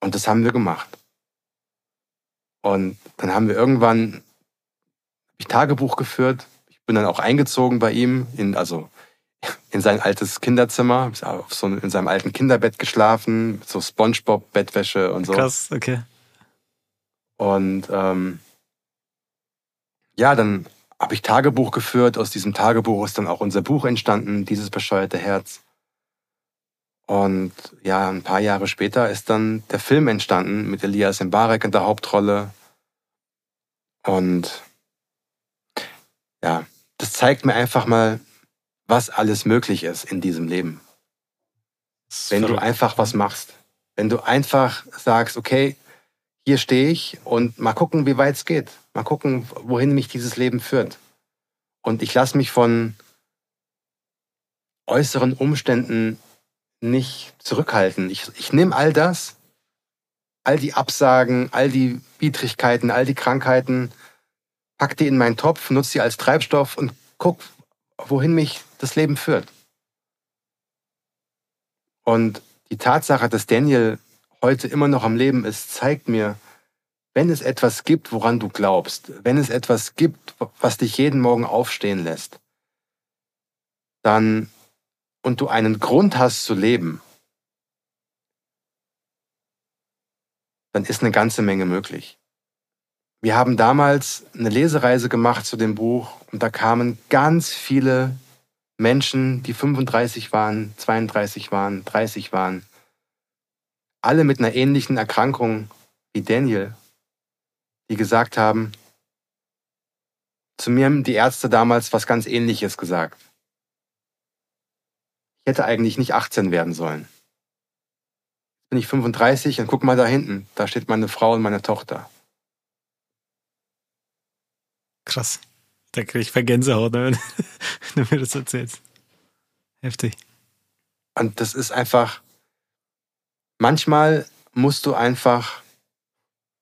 Speaker 3: Und das haben wir gemacht. Und dann haben wir irgendwann ich Tagebuch geführt. Ich bin dann auch eingezogen bei ihm, in, also in sein altes Kinderzimmer, auf so, in seinem alten Kinderbett geschlafen, mit so Spongebob-Bettwäsche und so.
Speaker 2: Krass, okay.
Speaker 3: Und ähm, ja, dann habe ich Tagebuch geführt. Aus diesem Tagebuch ist dann auch unser Buch entstanden, dieses bescheuerte Herz. Und ja, ein paar Jahre später ist dann der Film entstanden mit Elias Mbarek in der Hauptrolle. Und ja, das zeigt mir einfach mal, was alles möglich ist in diesem Leben. Wenn du einfach was machst. Wenn du einfach sagst, okay, hier stehe ich und mal gucken, wie weit es geht. Mal gucken, wohin mich dieses Leben führt. Und ich lasse mich von äußeren Umständen nicht zurückhalten. Ich, ich nehme all das, all die Absagen, all die Widrigkeiten, all die Krankheiten, pack die in meinen Topf, nutze sie als Treibstoff und guck, wohin mich das Leben führt. Und die Tatsache, dass Daniel heute immer noch am Leben ist, zeigt mir, wenn es etwas gibt, woran du glaubst, wenn es etwas gibt, was dich jeden Morgen aufstehen lässt, dann und du einen Grund hast zu leben, dann ist eine ganze Menge möglich. wir haben damals eine Lesereise gemacht zu dem Buch und da kamen ganz viele Menschen, die 35 waren, 32 waren, 30 waren, alle mit einer ähnlichen Erkrankung wie Daniel, die gesagt haben, zu mir haben die Ärzte damals was ganz Ähnliches gesagt. Ich hätte eigentlich nicht 18 werden sollen. Jetzt bin ich 35 und guck mal da hinten, da steht meine Frau und meine Tochter.
Speaker 2: Krass. Da kriege ich Vergänsehaut, ne, wenn du mir das erzählst. Heftig.
Speaker 3: Und das ist einfach, manchmal musst du einfach,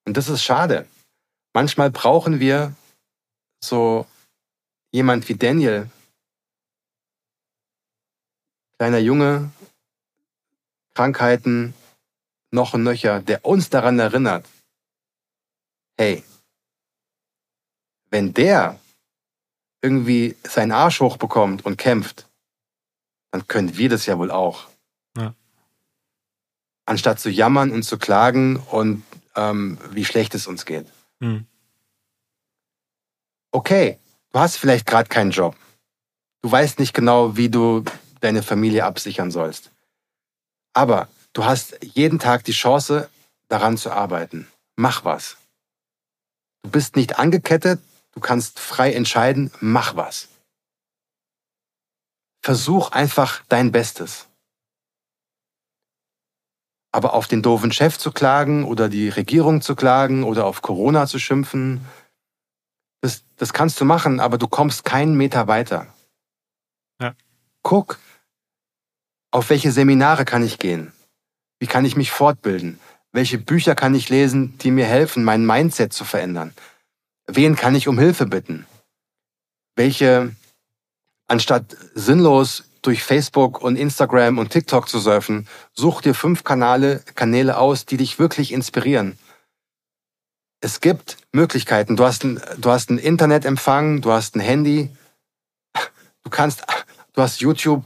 Speaker 3: und das ist schade, manchmal brauchen wir so jemand wie Daniel, kleiner Junge, Krankheiten, noch und nöcher, der uns daran erinnert, hey, wenn der irgendwie seinen Arsch hochbekommt und kämpft, dann können wir das ja wohl auch. Ja. Anstatt zu jammern und zu klagen und ähm, wie schlecht es uns geht. Mhm okay, du hast vielleicht gerade keinen Job. Du weißt nicht genau, wie du deine Familie absichern sollst. Aber du hast jeden Tag die Chance, daran zu arbeiten. Mach was. Du bist nicht angekettet, du kannst frei entscheiden, mach was. Versuch einfach dein Bestes. Aber auf den doofen Chef zu klagen oder die Regierung zu klagen oder auf Corona zu schimpfen das, das kannst du machen, aber du kommst keinen Meter weiter. Ja. Guck, auf welche Seminare kann ich gehen? Wie kann ich mich fortbilden? Welche Bücher kann ich lesen, die mir helfen, mein Mindset zu verändern? Wen kann ich um Hilfe bitten? Welche, anstatt sinnlos durch Facebook und Instagram und TikTok zu surfen, such dir fünf Kanäle, Kanäle aus, die dich wirklich inspirieren es gibt Möglichkeiten. Du hast, ein, du hast einen Internetempfang, du hast ein Handy, du kannst, du hast YouTube.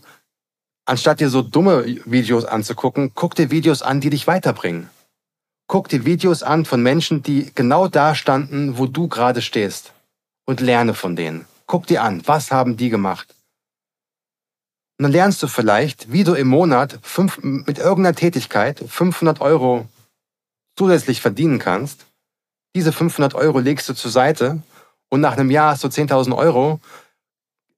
Speaker 3: Anstatt dir so dumme Videos anzugucken, guck dir Videos an, die dich weiterbringen. Guck dir Videos an von Menschen, die genau da standen, wo du gerade stehst. Und lerne von denen. Guck dir an, was haben die gemacht? Und dann lernst du vielleicht, wie du im Monat fünf, mit irgendeiner Tätigkeit 500 Euro zusätzlich verdienen kannst diese 500 Euro legst du zur Seite und nach einem Jahr hast du 10.000 Euro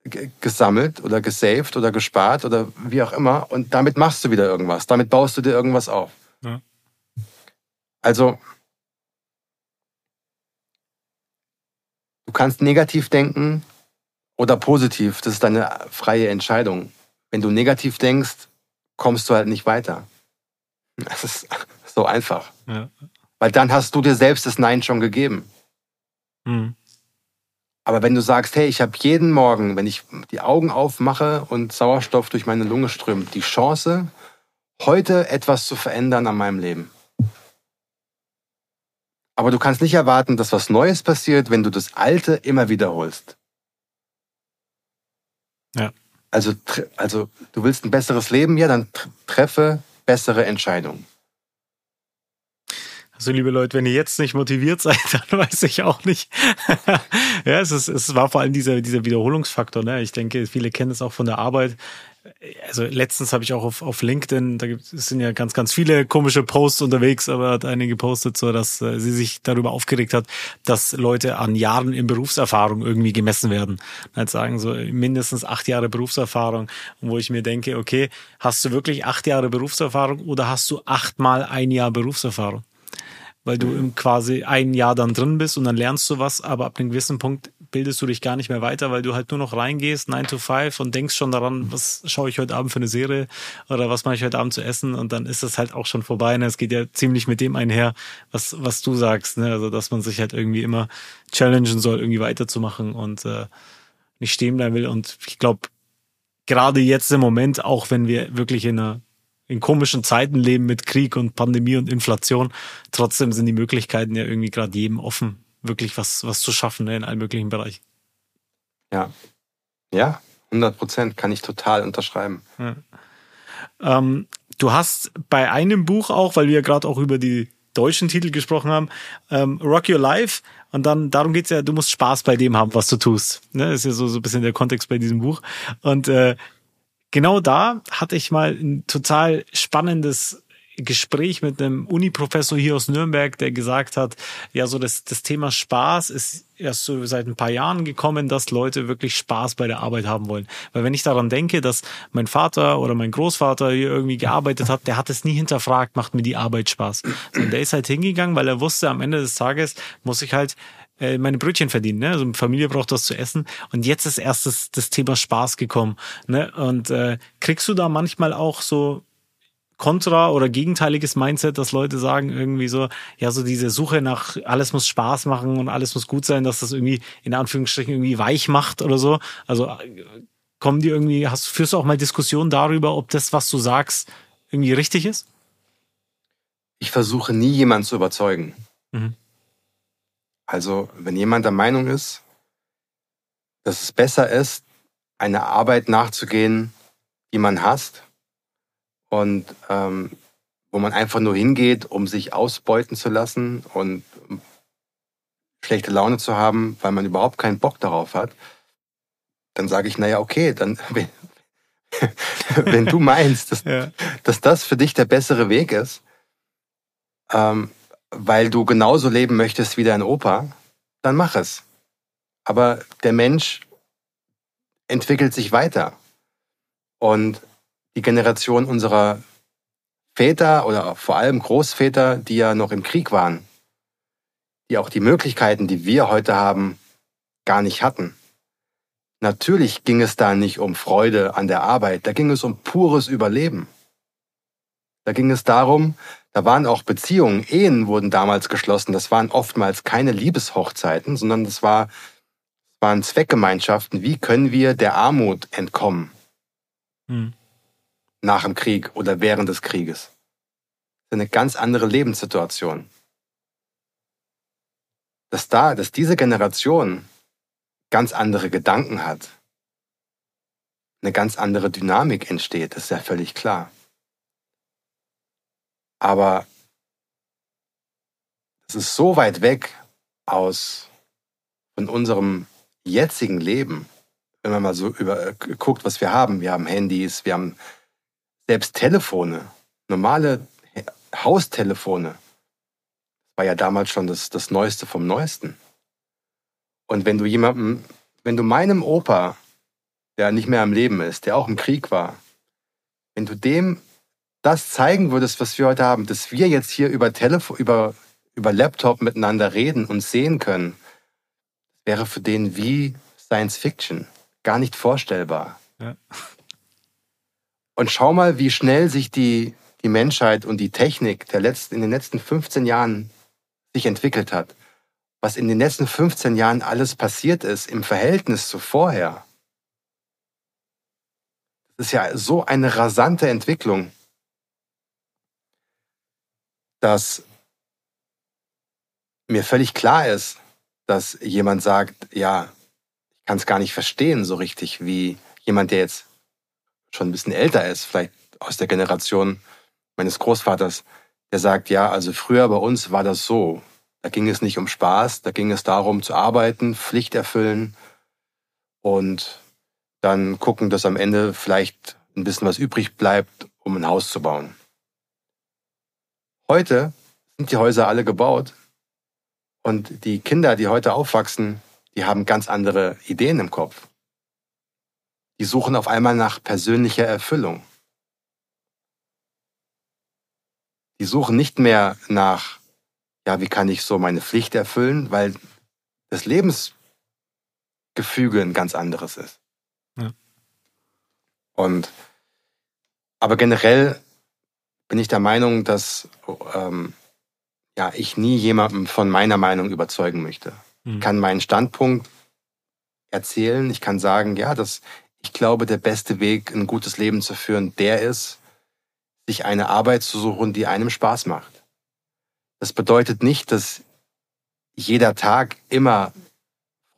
Speaker 3: gesammelt oder gesaved oder gespart oder wie auch immer und damit machst du wieder irgendwas. Damit baust du dir irgendwas auf. Ja. Also, du kannst negativ denken oder positiv. Das ist deine freie Entscheidung. Wenn du negativ denkst, kommst du halt nicht weiter. Das ist so einfach. Ja. Weil dann hast du dir selbst das Nein schon gegeben. Mhm. Aber wenn du sagst, hey, ich habe jeden Morgen, wenn ich die Augen aufmache und Sauerstoff durch meine Lunge strömt, die Chance, heute etwas zu verändern an meinem Leben. Aber du kannst nicht erwarten, dass was Neues passiert, wenn du das Alte immer wiederholst. Ja. Also, also du willst ein besseres Leben, ja, dann treffe bessere Entscheidungen.
Speaker 2: Also liebe Leute, wenn ihr jetzt nicht motiviert seid, dann weiß ich auch nicht. ja, es, ist, es war vor allem dieser, dieser Wiederholungsfaktor. Ne? Ich denke, viele kennen es auch von der Arbeit. Also letztens habe ich auch auf, auf LinkedIn, da gibt, es sind ja ganz, ganz viele komische Posts unterwegs, aber hat eine gepostet, so dass äh, sie sich darüber aufgeregt hat, dass Leute an Jahren in Berufserfahrung irgendwie gemessen werden. Halt sagen so mindestens acht Jahre Berufserfahrung, wo ich mir denke, okay, hast du wirklich acht Jahre Berufserfahrung oder hast du achtmal ein Jahr Berufserfahrung? Weil du quasi ein Jahr dann drin bist und dann lernst du was, aber ab einem gewissen Punkt bildest du dich gar nicht mehr weiter, weil du halt nur noch reingehst, 9 to 5 und denkst schon daran, was schaue ich heute Abend für eine Serie oder was mache ich heute Abend zu essen und dann ist das halt auch schon vorbei. Ne? Es geht ja ziemlich mit dem einher, was, was du sagst, ne? also dass man sich halt irgendwie immer challengen soll, irgendwie weiterzumachen und äh, nicht stehen bleiben will und ich glaube, gerade jetzt im Moment, auch wenn wir wirklich in einer in komischen Zeiten leben mit Krieg und Pandemie und Inflation. Trotzdem sind die Möglichkeiten ja irgendwie gerade jedem offen, wirklich was, was zu schaffen ne, in allen möglichen Bereichen.
Speaker 3: Ja. Ja, 100 Prozent kann ich total unterschreiben. Ja.
Speaker 2: Ähm, du hast bei einem Buch auch, weil wir ja gerade auch über die deutschen Titel gesprochen haben, ähm, Rock Your Life. Und dann, darum geht's ja, du musst Spaß bei dem haben, was du tust. Ne? Das ist ja so, so ein bisschen der Kontext bei diesem Buch. Und äh, genau da hatte ich mal ein total spannendes Gespräch mit einem Uni-Professor hier aus Nürnberg, der gesagt hat, ja, so das, das Thema Spaß ist erst so seit ein paar Jahren gekommen, dass Leute wirklich Spaß bei der Arbeit haben wollen. Weil wenn ich daran denke, dass mein Vater oder mein Großvater hier irgendwie gearbeitet hat, der hat es nie hinterfragt, macht mir die Arbeit Spaß. Und der ist halt hingegangen, weil er wusste, am Ende des Tages muss ich halt äh, meine Brötchen verdienen, ne? Also Familie braucht was zu essen. Und jetzt ist erst das, das Thema Spaß gekommen. Ne? Und äh, kriegst du da manchmal auch so kontra oder gegenteiliges Mindset, dass Leute sagen irgendwie so, ja, so diese Suche nach alles muss Spaß machen und alles muss gut sein, dass das irgendwie in Anführungsstrichen irgendwie weich macht oder so. Also kommen die irgendwie, hast, führst du auch mal Diskussionen darüber, ob das, was du sagst, irgendwie richtig ist?
Speaker 3: Ich versuche nie jemanden zu überzeugen. Mhm. Also, wenn jemand der Meinung ist, dass es besser ist, eine Arbeit nachzugehen, die man hasst, und ähm, wo man einfach nur hingeht, um sich ausbeuten zu lassen und schlechte Laune zu haben, weil man überhaupt keinen Bock darauf hat, dann sage ich, naja, okay, dann wenn, wenn du meinst, dass, ja. dass das für dich der bessere Weg ist, ähm, weil du genauso leben möchtest wie dein Opa, dann mach es. Aber der Mensch entwickelt sich weiter. Und die Generation unserer Väter oder vor allem Großväter, die ja noch im Krieg waren, die auch die Möglichkeiten, die wir heute haben, gar nicht hatten. Natürlich ging es da nicht um Freude an der Arbeit, da ging es um pures Überleben. Da ging es darum, da waren auch Beziehungen, Ehen wurden damals geschlossen, das waren oftmals keine Liebeshochzeiten, sondern das war, waren Zweckgemeinschaften. Wie können wir der Armut entkommen? Hm nach dem Krieg oder während des Krieges. Das ist eine ganz andere Lebenssituation. Dass da, dass diese Generation ganz andere Gedanken hat, eine ganz andere Dynamik entsteht, ist ja völlig klar. Aber es ist so weit weg aus von unserem jetzigen Leben, wenn man mal so über, guckt, was wir haben. Wir haben Handys, wir haben selbst Telefone, normale Haustelefone, war ja damals schon das, das Neueste vom Neuesten. Und wenn du jemandem, wenn du meinem Opa, der nicht mehr am Leben ist, der auch im Krieg war, wenn du dem das zeigen würdest, was wir heute haben, dass wir jetzt hier über Telefon, über, über Laptop miteinander reden und sehen können, wäre für den wie Science Fiction. Gar nicht vorstellbar. Ja. Und schau mal, wie schnell sich die, die Menschheit und die Technik der letzten, in den letzten 15 Jahren sich entwickelt hat. Was in den letzten 15 Jahren alles passiert ist im Verhältnis zu vorher. Das ist ja so eine rasante Entwicklung, dass mir völlig klar ist, dass jemand sagt, ja, ich kann es gar nicht verstehen so richtig, wie jemand, der jetzt schon ein bisschen älter ist, vielleicht aus der Generation meines Großvaters, der sagt, ja, also früher bei uns war das so. Da ging es nicht um Spaß, da ging es darum zu arbeiten, Pflicht erfüllen und dann gucken, dass am Ende vielleicht ein bisschen was übrig bleibt, um ein Haus zu bauen. Heute sind die Häuser alle gebaut und die Kinder, die heute aufwachsen, die haben ganz andere Ideen im Kopf. Die suchen auf einmal nach persönlicher Erfüllung. Die suchen nicht mehr nach, ja, wie kann ich so meine Pflicht erfüllen, weil das Lebensgefüge ein ganz anderes ist. Ja. Und aber generell bin ich der Meinung, dass ähm, ja, ich nie jemandem von meiner Meinung überzeugen möchte. Mhm. Ich kann meinen Standpunkt erzählen, ich kann sagen, ja, das ich glaube, der beste Weg, ein gutes Leben zu führen, der ist, sich eine Arbeit zu suchen, die einem Spaß macht. Das bedeutet nicht, dass jeder Tag immer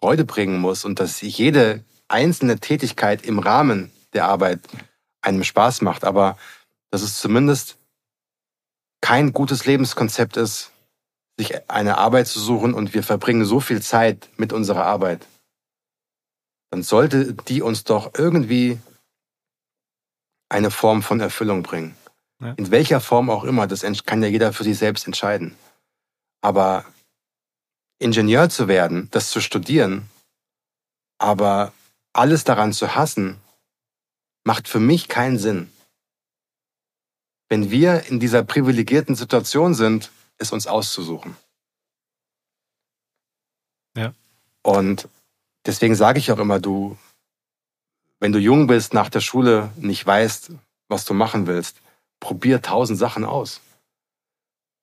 Speaker 3: Freude bringen muss und dass jede einzelne Tätigkeit im Rahmen der Arbeit einem Spaß macht, aber dass es zumindest kein gutes Lebenskonzept ist, sich eine Arbeit zu suchen und wir verbringen so viel Zeit mit unserer Arbeit, dann sollte die uns doch irgendwie eine Form von Erfüllung bringen. Ja. In welcher Form auch immer, das kann ja jeder für sich selbst entscheiden. Aber Ingenieur zu werden, das zu studieren, aber alles daran zu hassen, macht für mich keinen Sinn. Wenn wir in dieser privilegierten Situation sind, es uns auszusuchen.
Speaker 2: Ja.
Speaker 3: Und deswegen sage ich auch immer, du, wenn du jung bist, nach der Schule nicht weißt, was du machen willst, probier tausend Sachen aus.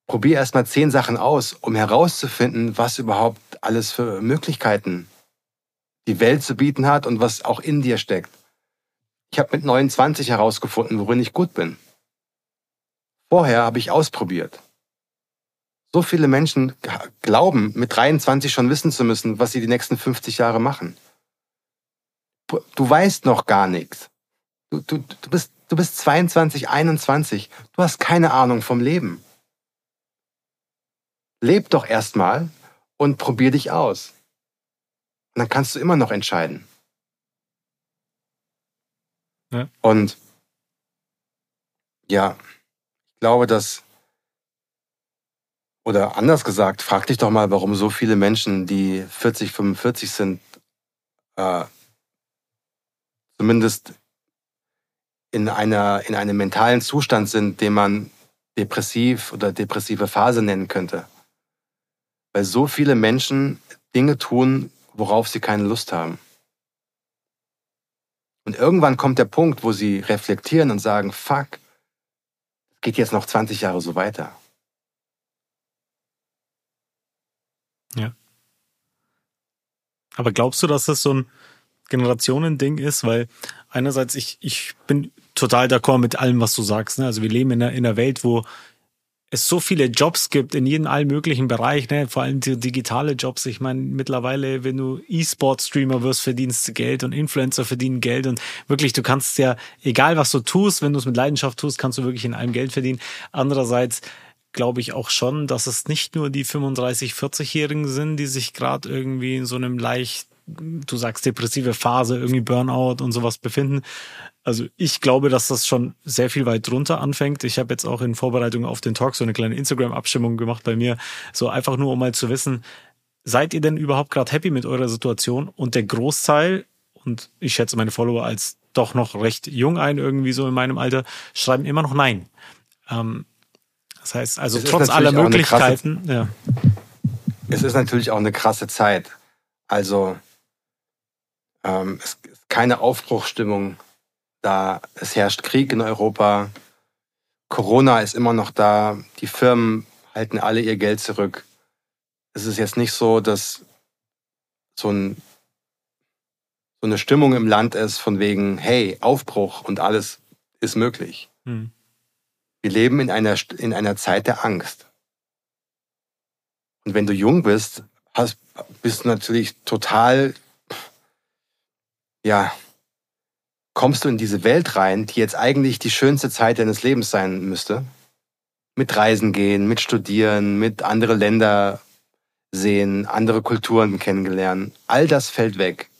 Speaker 3: Probier erst mal zehn Sachen aus, um herauszufinden, was überhaupt alles für Möglichkeiten die Welt zu bieten hat und was auch in dir steckt. Ich habe mit 29 herausgefunden, worin ich gut bin. Vorher habe ich ausprobiert. So viele Menschen glauben, mit 23 schon wissen zu müssen, was sie die nächsten 50 Jahre machen. Du weißt noch gar nichts. Du, du, du, bist, du bist 22, 21. Du hast keine Ahnung vom Leben. Leb doch erstmal und probier dich aus. Und dann kannst du immer noch entscheiden. Ja. Und ja, glaube, dass, oder anders gesagt, frag dich doch mal, warum so viele Menschen, die 40, 45 sind, äh, zumindest in, einer, in einem mentalen Zustand sind, den man depressiv oder depressive Phase nennen könnte. Weil so viele Menschen Dinge tun, worauf sie keine Lust haben. Und irgendwann kommt der Punkt, wo sie reflektieren und sagen, fuck, geht jetzt noch 20 Jahre so weiter.
Speaker 2: Ja. Aber glaubst du, dass das so ein Generationending ist? Weil einerseits, ich, ich bin total d'accord mit allem, was du sagst. Ne? Also wir leben in einer, in einer Welt, wo es so viele Jobs gibt in jedem allen möglichen Bereich, ne? vor allem die digitale Jobs. Ich meine, mittlerweile, wenn du E-Sport-Streamer wirst, verdienst du Geld und Influencer verdienen Geld und wirklich, du kannst ja, egal was du tust, wenn du es mit Leidenschaft tust, kannst du wirklich in allem Geld verdienen. Andererseits glaube ich auch schon, dass es nicht nur die 35, 40-Jährigen sind, die sich gerade irgendwie in so einem leicht du sagst depressive Phase, irgendwie Burnout und sowas befinden, also ich glaube, dass das schon sehr viel weit drunter anfängt. Ich habe jetzt auch in Vorbereitung auf den Talk so eine kleine Instagram-Abstimmung gemacht bei mir. So einfach nur, um mal zu wissen, seid ihr denn überhaupt gerade happy mit eurer Situation? Und der Großteil, und ich schätze meine Follower als doch noch recht jung ein, irgendwie so in meinem Alter, schreiben immer noch Nein. Ähm, das heißt, also es trotz aller Möglichkeiten, krasse, ja.
Speaker 3: Es ist natürlich auch eine krasse Zeit. Also ähm, es ist keine Aufbruchstimmung da. Es herrscht Krieg in Europa. Corona ist immer noch da. Die Firmen halten alle ihr Geld zurück. Es ist jetzt nicht so, dass so, ein, so eine Stimmung im Land ist von wegen, hey, Aufbruch und alles ist möglich. Hm. Wir leben in einer, in einer Zeit der Angst. Und wenn du jung bist, hast, bist du natürlich total, ja, kommst du in diese Welt rein, die jetzt eigentlich die schönste Zeit deines Lebens sein müsste. Mit Reisen gehen, mit Studieren, mit andere Länder sehen, andere Kulturen kennengelernen. All das fällt weg.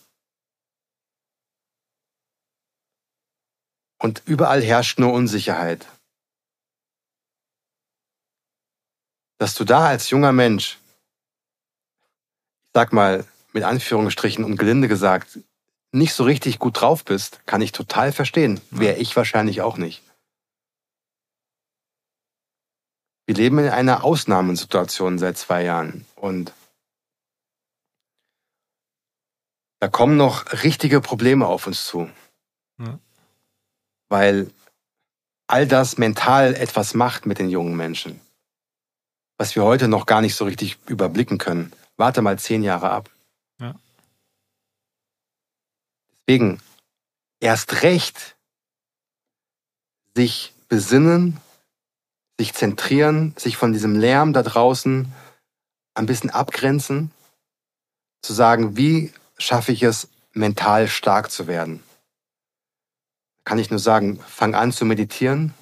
Speaker 3: Und überall herrscht nur Unsicherheit. Dass du da als junger Mensch, sag mal mit Anführungsstrichen und gelinde gesagt, nicht so richtig gut drauf bist, kann ich total verstehen. Wäre ich wahrscheinlich auch nicht. Wir leben in einer Ausnahmesituation seit zwei Jahren und da kommen noch richtige Probleme auf uns zu. Ja. Weil all das mental etwas macht mit den jungen Menschen, was wir heute noch gar nicht so richtig überblicken können. Warte mal zehn Jahre ab. Deswegen erst recht sich besinnen, sich zentrieren, sich von diesem Lärm da draußen ein bisschen abgrenzen, zu sagen, wie schaffe ich es, mental stark zu werden. Kann ich nur sagen, fang an zu meditieren,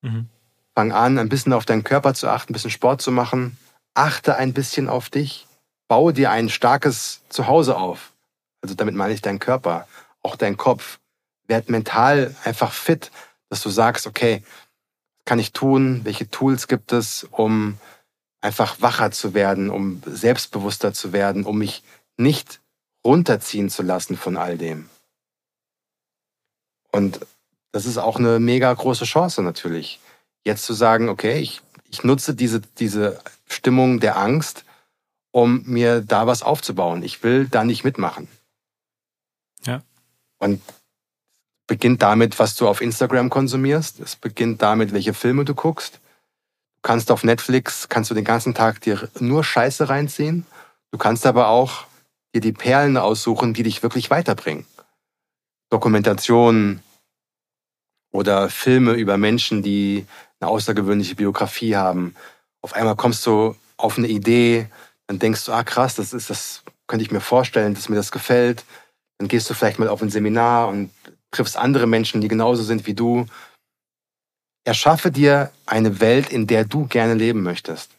Speaker 3: mhm. Fang an, ein bisschen auf deinen Körper zu achten, ein bisschen Sport zu machen. Achte ein bisschen auf dich. Baue dir ein starkes Zuhause auf. Also damit meine ich deinen Körper, auch deinen Kopf. Werd mental einfach fit, dass du sagst, okay, was kann ich tun? Welche Tools gibt es, um einfach wacher zu werden, um selbstbewusster zu werden, um mich nicht runterziehen zu lassen von all dem. Und das ist auch eine mega große Chance natürlich. Jetzt zu sagen, okay, ich, ich nutze diese, diese Stimmung der Angst, um mir da was aufzubauen. Ich will da nicht mitmachen. Und beginnt damit, was du auf Instagram konsumierst. Es beginnt damit, welche Filme du guckst. Du kannst auf Netflix, kannst du den ganzen Tag dir nur Scheiße reinziehen. Du kannst aber auch dir die Perlen aussuchen, die dich wirklich weiterbringen. Dokumentationen oder Filme über Menschen, die eine außergewöhnliche Biografie haben. Auf einmal kommst du auf eine Idee, dann denkst du, ah krass, das ist das könnte ich mir vorstellen, dass mir das gefällt. Dann gehst du vielleicht mal auf ein Seminar und triffst andere Menschen, die genauso sind wie du. Erschaffe dir eine Welt, in der du gerne leben möchtest.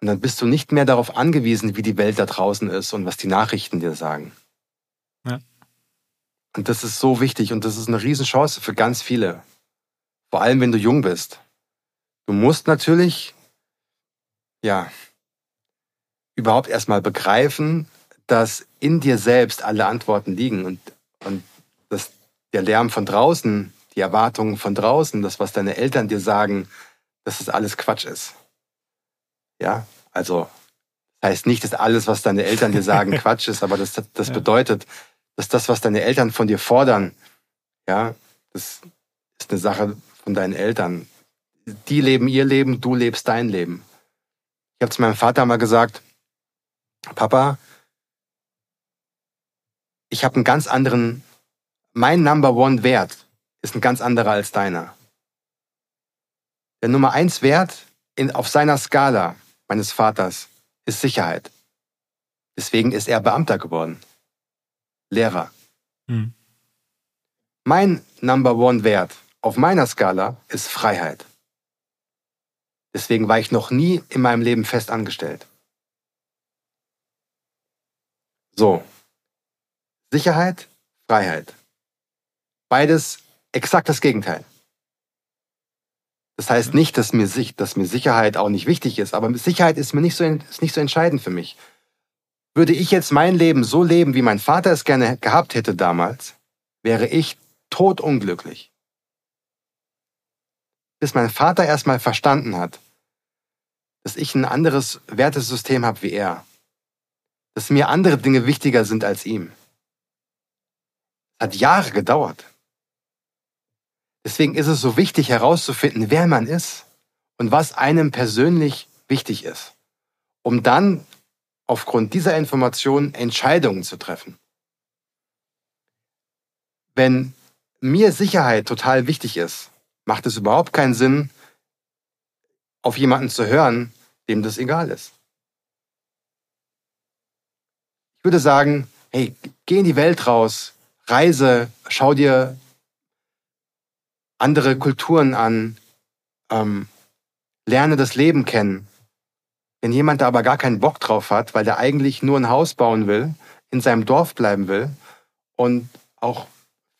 Speaker 3: Und dann bist du nicht mehr darauf angewiesen, wie die Welt da draußen ist und was die Nachrichten dir sagen.
Speaker 2: Ja.
Speaker 3: Und das ist so wichtig und das ist eine Riesenchance für ganz viele. Vor allem, wenn du jung bist. Du musst natürlich, ja, überhaupt erstmal begreifen, dass in dir selbst alle Antworten liegen und, und dass der Lärm von draußen, die Erwartungen von draußen, das, was deine Eltern dir sagen, dass das alles Quatsch ist. Ja, also das heißt nicht, dass alles, was deine Eltern dir sagen, Quatsch ist, aber das, das ja. bedeutet, dass das, was deine Eltern von dir fordern, ja, das ist eine Sache von deinen Eltern. Die leben ihr Leben, du lebst dein Leben. Ich habe zu meinem Vater mal gesagt, Papa, ich habe einen ganz anderen, mein Number One Wert ist ein ganz anderer als deiner. Der Nummer eins Wert in, auf seiner Skala meines Vaters ist Sicherheit. Deswegen ist er Beamter geworden. Lehrer. Hm. Mein Number One Wert auf meiner Skala ist Freiheit. Deswegen war ich noch nie in meinem Leben fest angestellt. So. Sicherheit, Freiheit. Beides exakt das Gegenteil. Das heißt nicht, dass mir, dass mir Sicherheit auch nicht wichtig ist, aber Sicherheit ist mir nicht so, ist nicht so entscheidend für mich. Würde ich jetzt mein Leben so leben, wie mein Vater es gerne gehabt hätte damals, wäre ich totunglücklich. Bis mein Vater erstmal verstanden hat, dass ich ein anderes Wertesystem habe wie er. Dass mir andere Dinge wichtiger sind als ihm. Hat Jahre gedauert. Deswegen ist es so wichtig herauszufinden, wer man ist und was einem persönlich wichtig ist, um dann aufgrund dieser Informationen Entscheidungen zu treffen. Wenn mir Sicherheit total wichtig ist, macht es überhaupt keinen Sinn, auf jemanden zu hören, dem das egal ist. Ich würde sagen, hey, geh in die Welt raus, reise, schau dir andere Kulturen an, ähm, lerne das Leben kennen. Wenn jemand da aber gar keinen Bock drauf hat, weil der eigentlich nur ein Haus bauen will, in seinem Dorf bleiben will und auch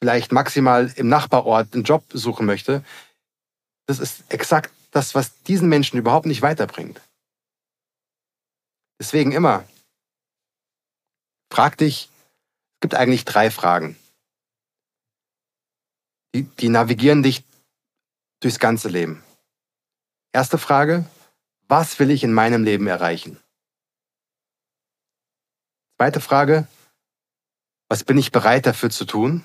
Speaker 3: vielleicht maximal im Nachbarort einen Job suchen möchte, das ist exakt das, was diesen Menschen überhaupt nicht weiterbringt. Deswegen immer, frag dich, gibt eigentlich drei Fragen. Die, die navigieren dich durchs ganze Leben. Erste Frage, was will ich in meinem Leben erreichen? Zweite Frage, was bin ich bereit dafür zu tun?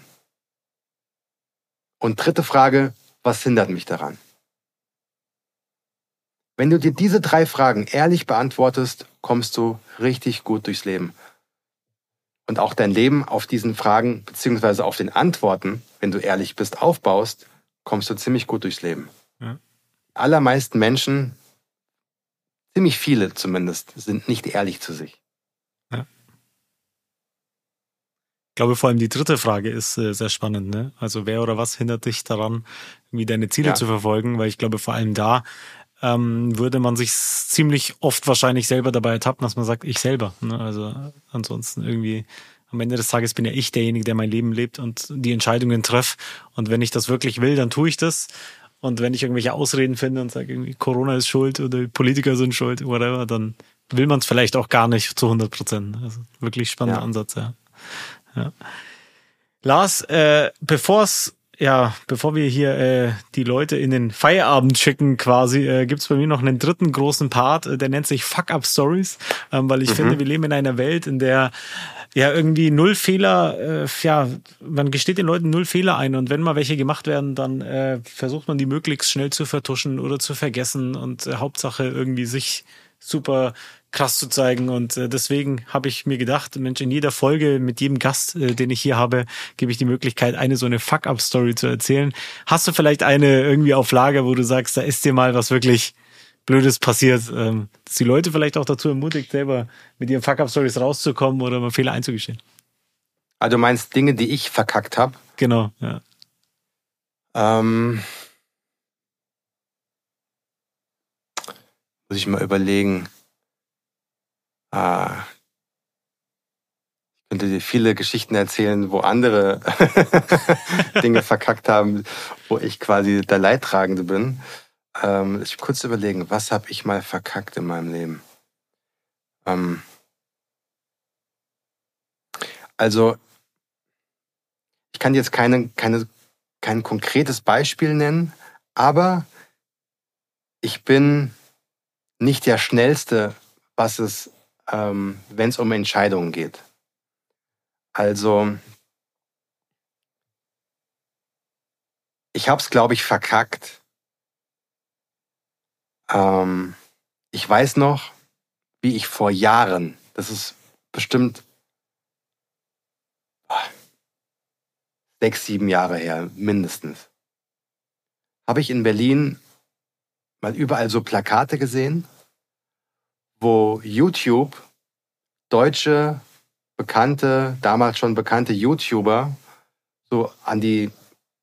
Speaker 3: Und dritte Frage, was hindert mich daran? Wenn du dir diese drei Fragen ehrlich beantwortest, kommst du richtig gut durchs Leben und auch dein Leben auf diesen Fragen beziehungsweise auf den Antworten, wenn du ehrlich bist, aufbaust, kommst du ziemlich gut durchs Leben. Ja. Allermeisten Menschen, ziemlich viele zumindest, sind nicht ehrlich zu sich. Ja.
Speaker 2: glaube vor allem die dritte Frage ist äh, sehr spannend. Ne? Also wer oder was hindert dich daran, irgendwie deine Ziele ja. zu verfolgen? Weil ich glaube vor allem da ähm, würde man sich ziemlich oft wahrscheinlich selber dabei ertappen, dass man sagt, ich selber. Ne? Also ansonsten irgendwie am Ende des Tages bin ja ich derjenige, der mein Leben lebt und die Entscheidungen treffe. Und wenn ich das wirklich will, dann tue ich das. Und wenn ich irgendwelche Ausreden finde und sage, irgendwie Corona ist schuld oder Politiker sind schuld, whatever, dann will man es vielleicht auch gar nicht zu 100 Prozent. Also wirklich spannender ja. Ansatz, ja. ja. Lars, äh, bevor es ja, bevor wir hier äh, die Leute in den Feierabend schicken quasi, äh, gibt bei mir noch einen dritten großen Part, äh, der nennt sich Fuck-Up-Stories, ähm, weil ich mhm. finde, wir leben in einer Welt, in der ja irgendwie null Fehler, äh, ja, man gesteht den Leuten null Fehler ein und wenn mal welche gemacht werden, dann äh, versucht man die möglichst schnell zu vertuschen oder zu vergessen und äh, Hauptsache irgendwie sich super krass zu zeigen. Und äh, deswegen habe ich mir gedacht, Mensch, in jeder Folge mit jedem Gast, äh, den ich hier habe, gebe ich die Möglichkeit, eine so eine Fuck-up-Story zu erzählen. Hast du vielleicht eine irgendwie auf Lager, wo du sagst, da ist dir mal was wirklich Blödes passiert, ähm, dass die Leute vielleicht auch dazu ermutigt, selber mit ihren Fuck-up-Stories rauszukommen oder mal Fehler einzugestehen?
Speaker 3: Also du meinst Dinge, die ich verkackt habe?
Speaker 2: Genau, ja.
Speaker 3: Ähm, muss ich mal überlegen. Ah, ich könnte dir viele Geschichten erzählen, wo andere Dinge verkackt haben, wo ich quasi der Leidtragende bin. Ähm, ich kurz überlegen, was habe ich mal verkackt in meinem Leben? Ähm, also, ich kann jetzt keine, keine, kein konkretes Beispiel nennen, aber ich bin nicht der Schnellste, was es ähm, wenn es um Entscheidungen geht. Also, ich habe es, glaube ich, verkackt. Ähm, ich weiß noch, wie ich vor Jahren, das ist bestimmt sechs, sieben Jahre her, mindestens, habe ich in Berlin mal überall so Plakate gesehen wo YouTube deutsche, bekannte, damals schon bekannte YouTuber so an die,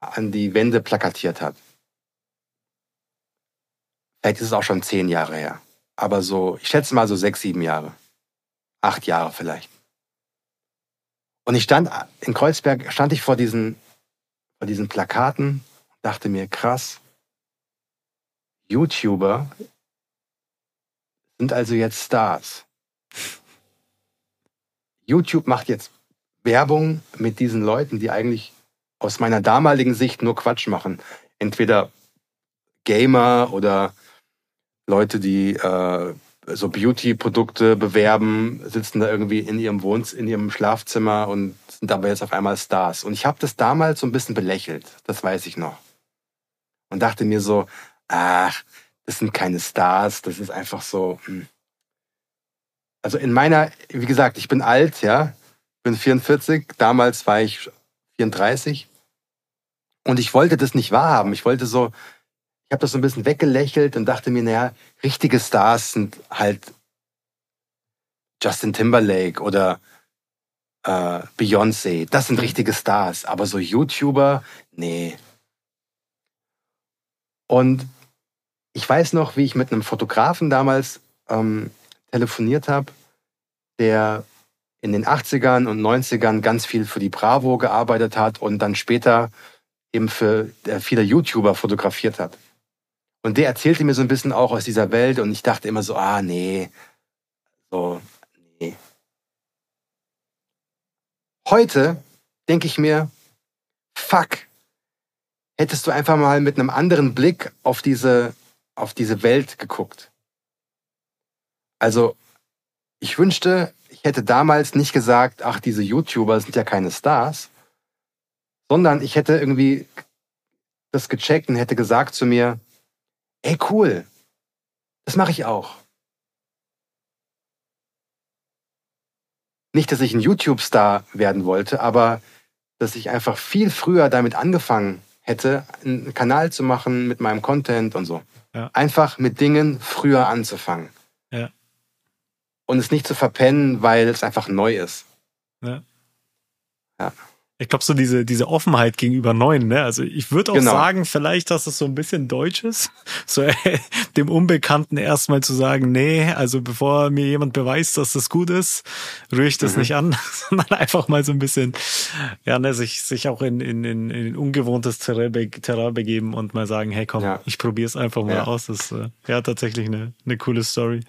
Speaker 3: an die Wände plakatiert hat. Vielleicht ist es auch schon zehn Jahre her. Aber so, ich schätze mal so sechs, sieben Jahre. Acht Jahre vielleicht. Und ich stand in Kreuzberg, stand ich vor diesen, vor diesen Plakaten, dachte mir, krass, YouTuber sind also jetzt Stars. YouTube macht jetzt Werbung mit diesen Leuten, die eigentlich aus meiner damaligen Sicht nur Quatsch machen. Entweder Gamer oder Leute, die äh, so Beauty-Produkte bewerben, sitzen da irgendwie in ihrem Wohns in ihrem Schlafzimmer und sind aber jetzt auf einmal Stars. Und ich habe das damals so ein bisschen belächelt, das weiß ich noch. Und dachte mir so, ach, das sind keine Stars, das ist einfach so. Hm. Also in meiner, wie gesagt, ich bin alt, ja, bin 44, damals war ich 34 und ich wollte das nicht wahrhaben. Ich wollte so, ich habe das so ein bisschen weggelächelt und dachte mir, naja, richtige Stars sind halt Justin Timberlake oder äh, Beyoncé. Das sind richtige Stars. Aber so YouTuber, nee. Und ich weiß noch, wie ich mit einem Fotografen damals ähm, telefoniert habe, der in den 80ern und 90ern ganz viel für die Bravo gearbeitet hat und dann später eben für viele YouTuber fotografiert hat. Und der erzählte mir so ein bisschen auch aus dieser Welt und ich dachte immer so, ah nee, so, nee. Heute denke ich mir, fuck, hättest du einfach mal mit einem anderen Blick auf diese auf diese Welt geguckt. Also, ich wünschte, ich hätte damals nicht gesagt, ach, diese YouTuber sind ja keine Stars, sondern ich hätte irgendwie das gecheckt und hätte gesagt zu mir, ey, cool, das mache ich auch. Nicht, dass ich ein YouTube-Star werden wollte, aber dass ich einfach viel früher damit angefangen hätte, einen Kanal zu machen mit meinem Content und so. Ja. Einfach mit Dingen früher anzufangen.
Speaker 2: Ja.
Speaker 3: Und es nicht zu verpennen, weil es einfach neu ist.
Speaker 2: Ja.
Speaker 3: Ja.
Speaker 2: Ich glaube, so diese, diese Offenheit gegenüber Neuen, ne? Also ich würde auch
Speaker 3: Genau.
Speaker 2: sagen, vielleicht, dass es so ein bisschen deutsch ist. So äh, dem Unbekannten erstmal zu sagen, nee, also bevor mir jemand beweist, dass das gut ist, rühre ich das
Speaker 3: Mhm.
Speaker 2: nicht an, sondern einfach mal so ein bisschen, ja, ne, sich, sich auch in, in, in, in ungewohntes Terrain, be Terrain begeben und mal sagen, hey komm,
Speaker 3: Ja.
Speaker 2: ich probiere es einfach mal
Speaker 3: Ja.
Speaker 2: aus. Das ist äh, ja tatsächlich eine, eine coole Story.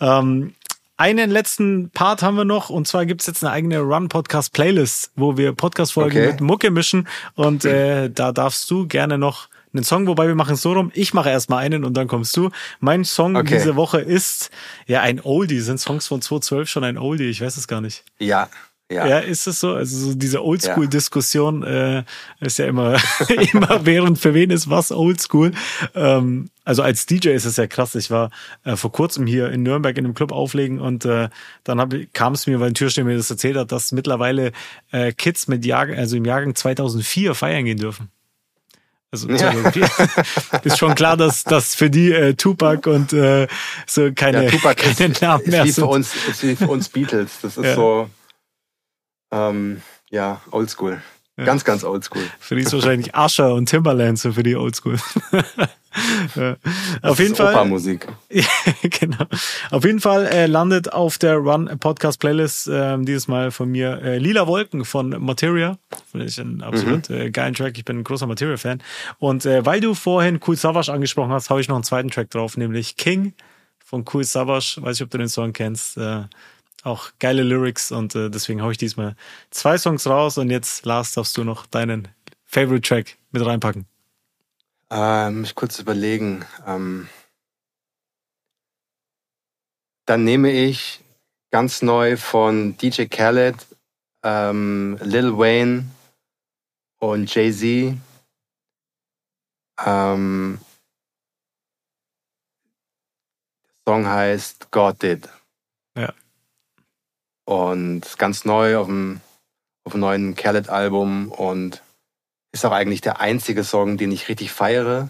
Speaker 2: Ähm, einen letzten Part haben wir noch und zwar gibt's jetzt eine eigene Run-Podcast-Playlist, wo wir Podcast-Folgen
Speaker 3: Okay.
Speaker 2: mit Mucke mischen und äh, da darfst du gerne noch einen Song, wobei wir machen es so rum, ich mache erstmal einen und dann kommst du. Mein Song
Speaker 3: Okay.
Speaker 2: diese Woche ist ja ein Oldie, sind Songs von 2012 schon ein Oldie, ich weiß es gar nicht.
Speaker 3: Ja, ja.
Speaker 2: Ja, ist es so? Also so diese Oldschool-Diskussion äh, ist ja immer, immer während für wen ist was Oldschool. Ähm, also als DJ ist es ja krass. Ich war äh, vor kurzem hier in Nürnberg in einem Club auflegen und äh, dann kam es mir, weil ein Türsteher mir das erzählt hat, dass mittlerweile äh, Kids mit Jahrgang, also im Jahrgang 2004 feiern gehen dürfen. Also
Speaker 3: Ja.
Speaker 2: 2004 ist schon klar, dass dass für die äh, Tupac und äh, so keine,
Speaker 3: Ja, Tupac ist,
Speaker 2: keine Namen
Speaker 3: ist
Speaker 2: mehr
Speaker 3: wie für
Speaker 2: sind.
Speaker 3: uns, ist wie für uns Beatles. Das ist
Speaker 2: Ja.
Speaker 3: so, ähm, ja, oldschool.
Speaker 2: Ja.
Speaker 3: Ganz, ganz oldschool.
Speaker 2: Für die ist wahrscheinlich Asher und Timberland so für die Oldschool. ja. Auf jeden Fall.
Speaker 3: Opermusik.
Speaker 2: Ja, genau. Auf jeden Fall äh, landet auf der Run Podcast Playlist ähm, dieses Mal von mir äh, Lila Wolken von Materia. Finde ich einen absolut
Speaker 3: Mhm.
Speaker 2: äh, geilen Track. Ich bin ein großer Materia-Fan. Und äh, weil du vorhin Cool Savage angesprochen hast, habe ich noch einen zweiten Track drauf, nämlich King von Cool Savage. Weiß nicht, ob du den Song kennst. Auch geile Lyrics und äh, deswegen hau ich diesmal zwei Songs raus und jetzt, Lars, darfst du noch deinen Favorite Track mit reinpacken.
Speaker 3: Ähm, mich kurz überlegen. Ähm, dann nehme ich ganz neu von DJ Khaled, ähm, Lil Wayne und Jay-Z. Ähm, der Song heißt God Did.
Speaker 2: Ja.
Speaker 3: Und ganz neu auf dem, auf dem neuen Khaled-Album und ist auch eigentlich der einzige Song, den ich richtig feiere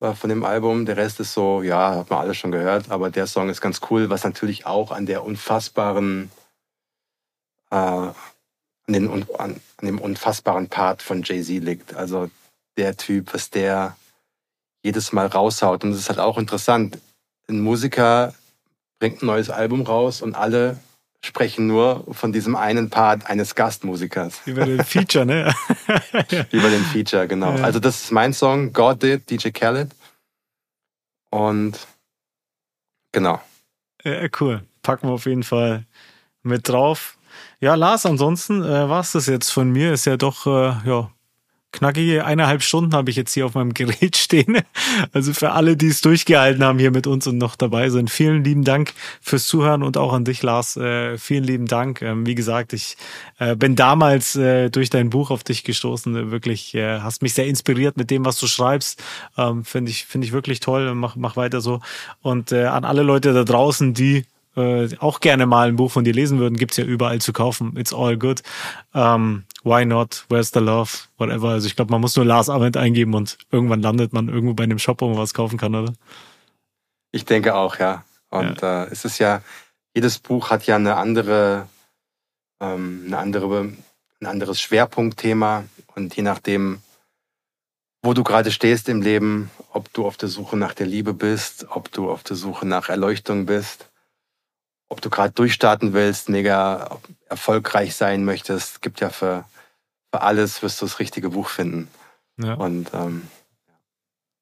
Speaker 3: äh, von dem Album. Der Rest ist so, ja, hat man alles schon gehört, aber der Song ist ganz cool, was natürlich auch an der unfassbaren, äh, an, den, an, an dem unfassbaren Part von Jay-Z liegt. Also der Typ, was der jedes Mal raushaut. Und das ist halt auch interessant. Ein Musiker bringt ein neues Album raus und alle sprechen nur von diesem einen Part eines Gastmusikers.
Speaker 2: Über den Feature, ne?
Speaker 3: Über den Feature, genau.
Speaker 2: Ja.
Speaker 3: Also das ist mein Song, God Did, DJ Khaled. Und genau.
Speaker 2: Ja, cool. Packen wir auf jeden Fall mit drauf. Ja, Lars, ansonsten äh, war es das jetzt von mir. Ist ja doch, äh, ja, knackige eineinhalb Stunden habe ich jetzt hier auf meinem Gerät stehen. Also für alle, die es durchgehalten haben hier mit uns und noch dabei sind, vielen lieben Dank fürs Zuhören und auch an dich, Lars. Äh, vielen lieben Dank. Ähm, wie gesagt, ich äh, bin damals äh, durch dein Buch auf dich gestoßen. Äh, Wirklich, äh, hast mich sehr inspiriert mit dem, was du schreibst. Ähm, Finde ich, finde ich wirklich toll. Mach, mach weiter so. Und äh, an alle Leute da draußen, die äh, auch gerne mal ein Buch von dir lesen würden, gibt's ja überall zu kaufen. It's all good. Ähm, why not? Where's the love? Whatever. Also ich glaube, man muss nur Lars Arendt eingeben und irgendwann landet man irgendwo bei einem Shop, wo man was kaufen kann, oder?
Speaker 3: Ich denke auch, ja. Und Äh, es ist ja, jedes Buch hat ja eine andere, ähm, eine andere, ein anderes Schwerpunktthema. Und je nachdem, wo du gerade stehst im Leben, ob du auf der Suche nach der Liebe bist, ob du auf der Suche nach Erleuchtung bist, ob du gerade durchstarten willst, mega erfolgreich sein möchtest, gibt ja für, für alles wirst du das richtige Buch finden.
Speaker 2: Ja.
Speaker 3: Und ähm,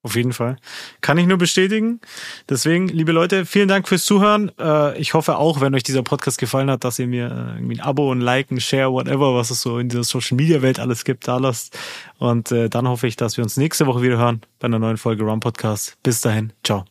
Speaker 2: Auf jeden Fall. Kann ich nur bestätigen. Deswegen, liebe Leute, vielen Dank fürs Zuhören. Äh, ich hoffe auch, wenn euch dieser Podcast gefallen hat, dass ihr mir äh, irgendwie ein Abo, ein Like, ein Share, whatever, was es so in dieser Social Media Welt alles gibt, da lasst. Und äh, dann hoffe ich, dass wir uns nächste Woche wieder hören bei einer neuen Folge Run Podcast. Bis dahin. Ciao.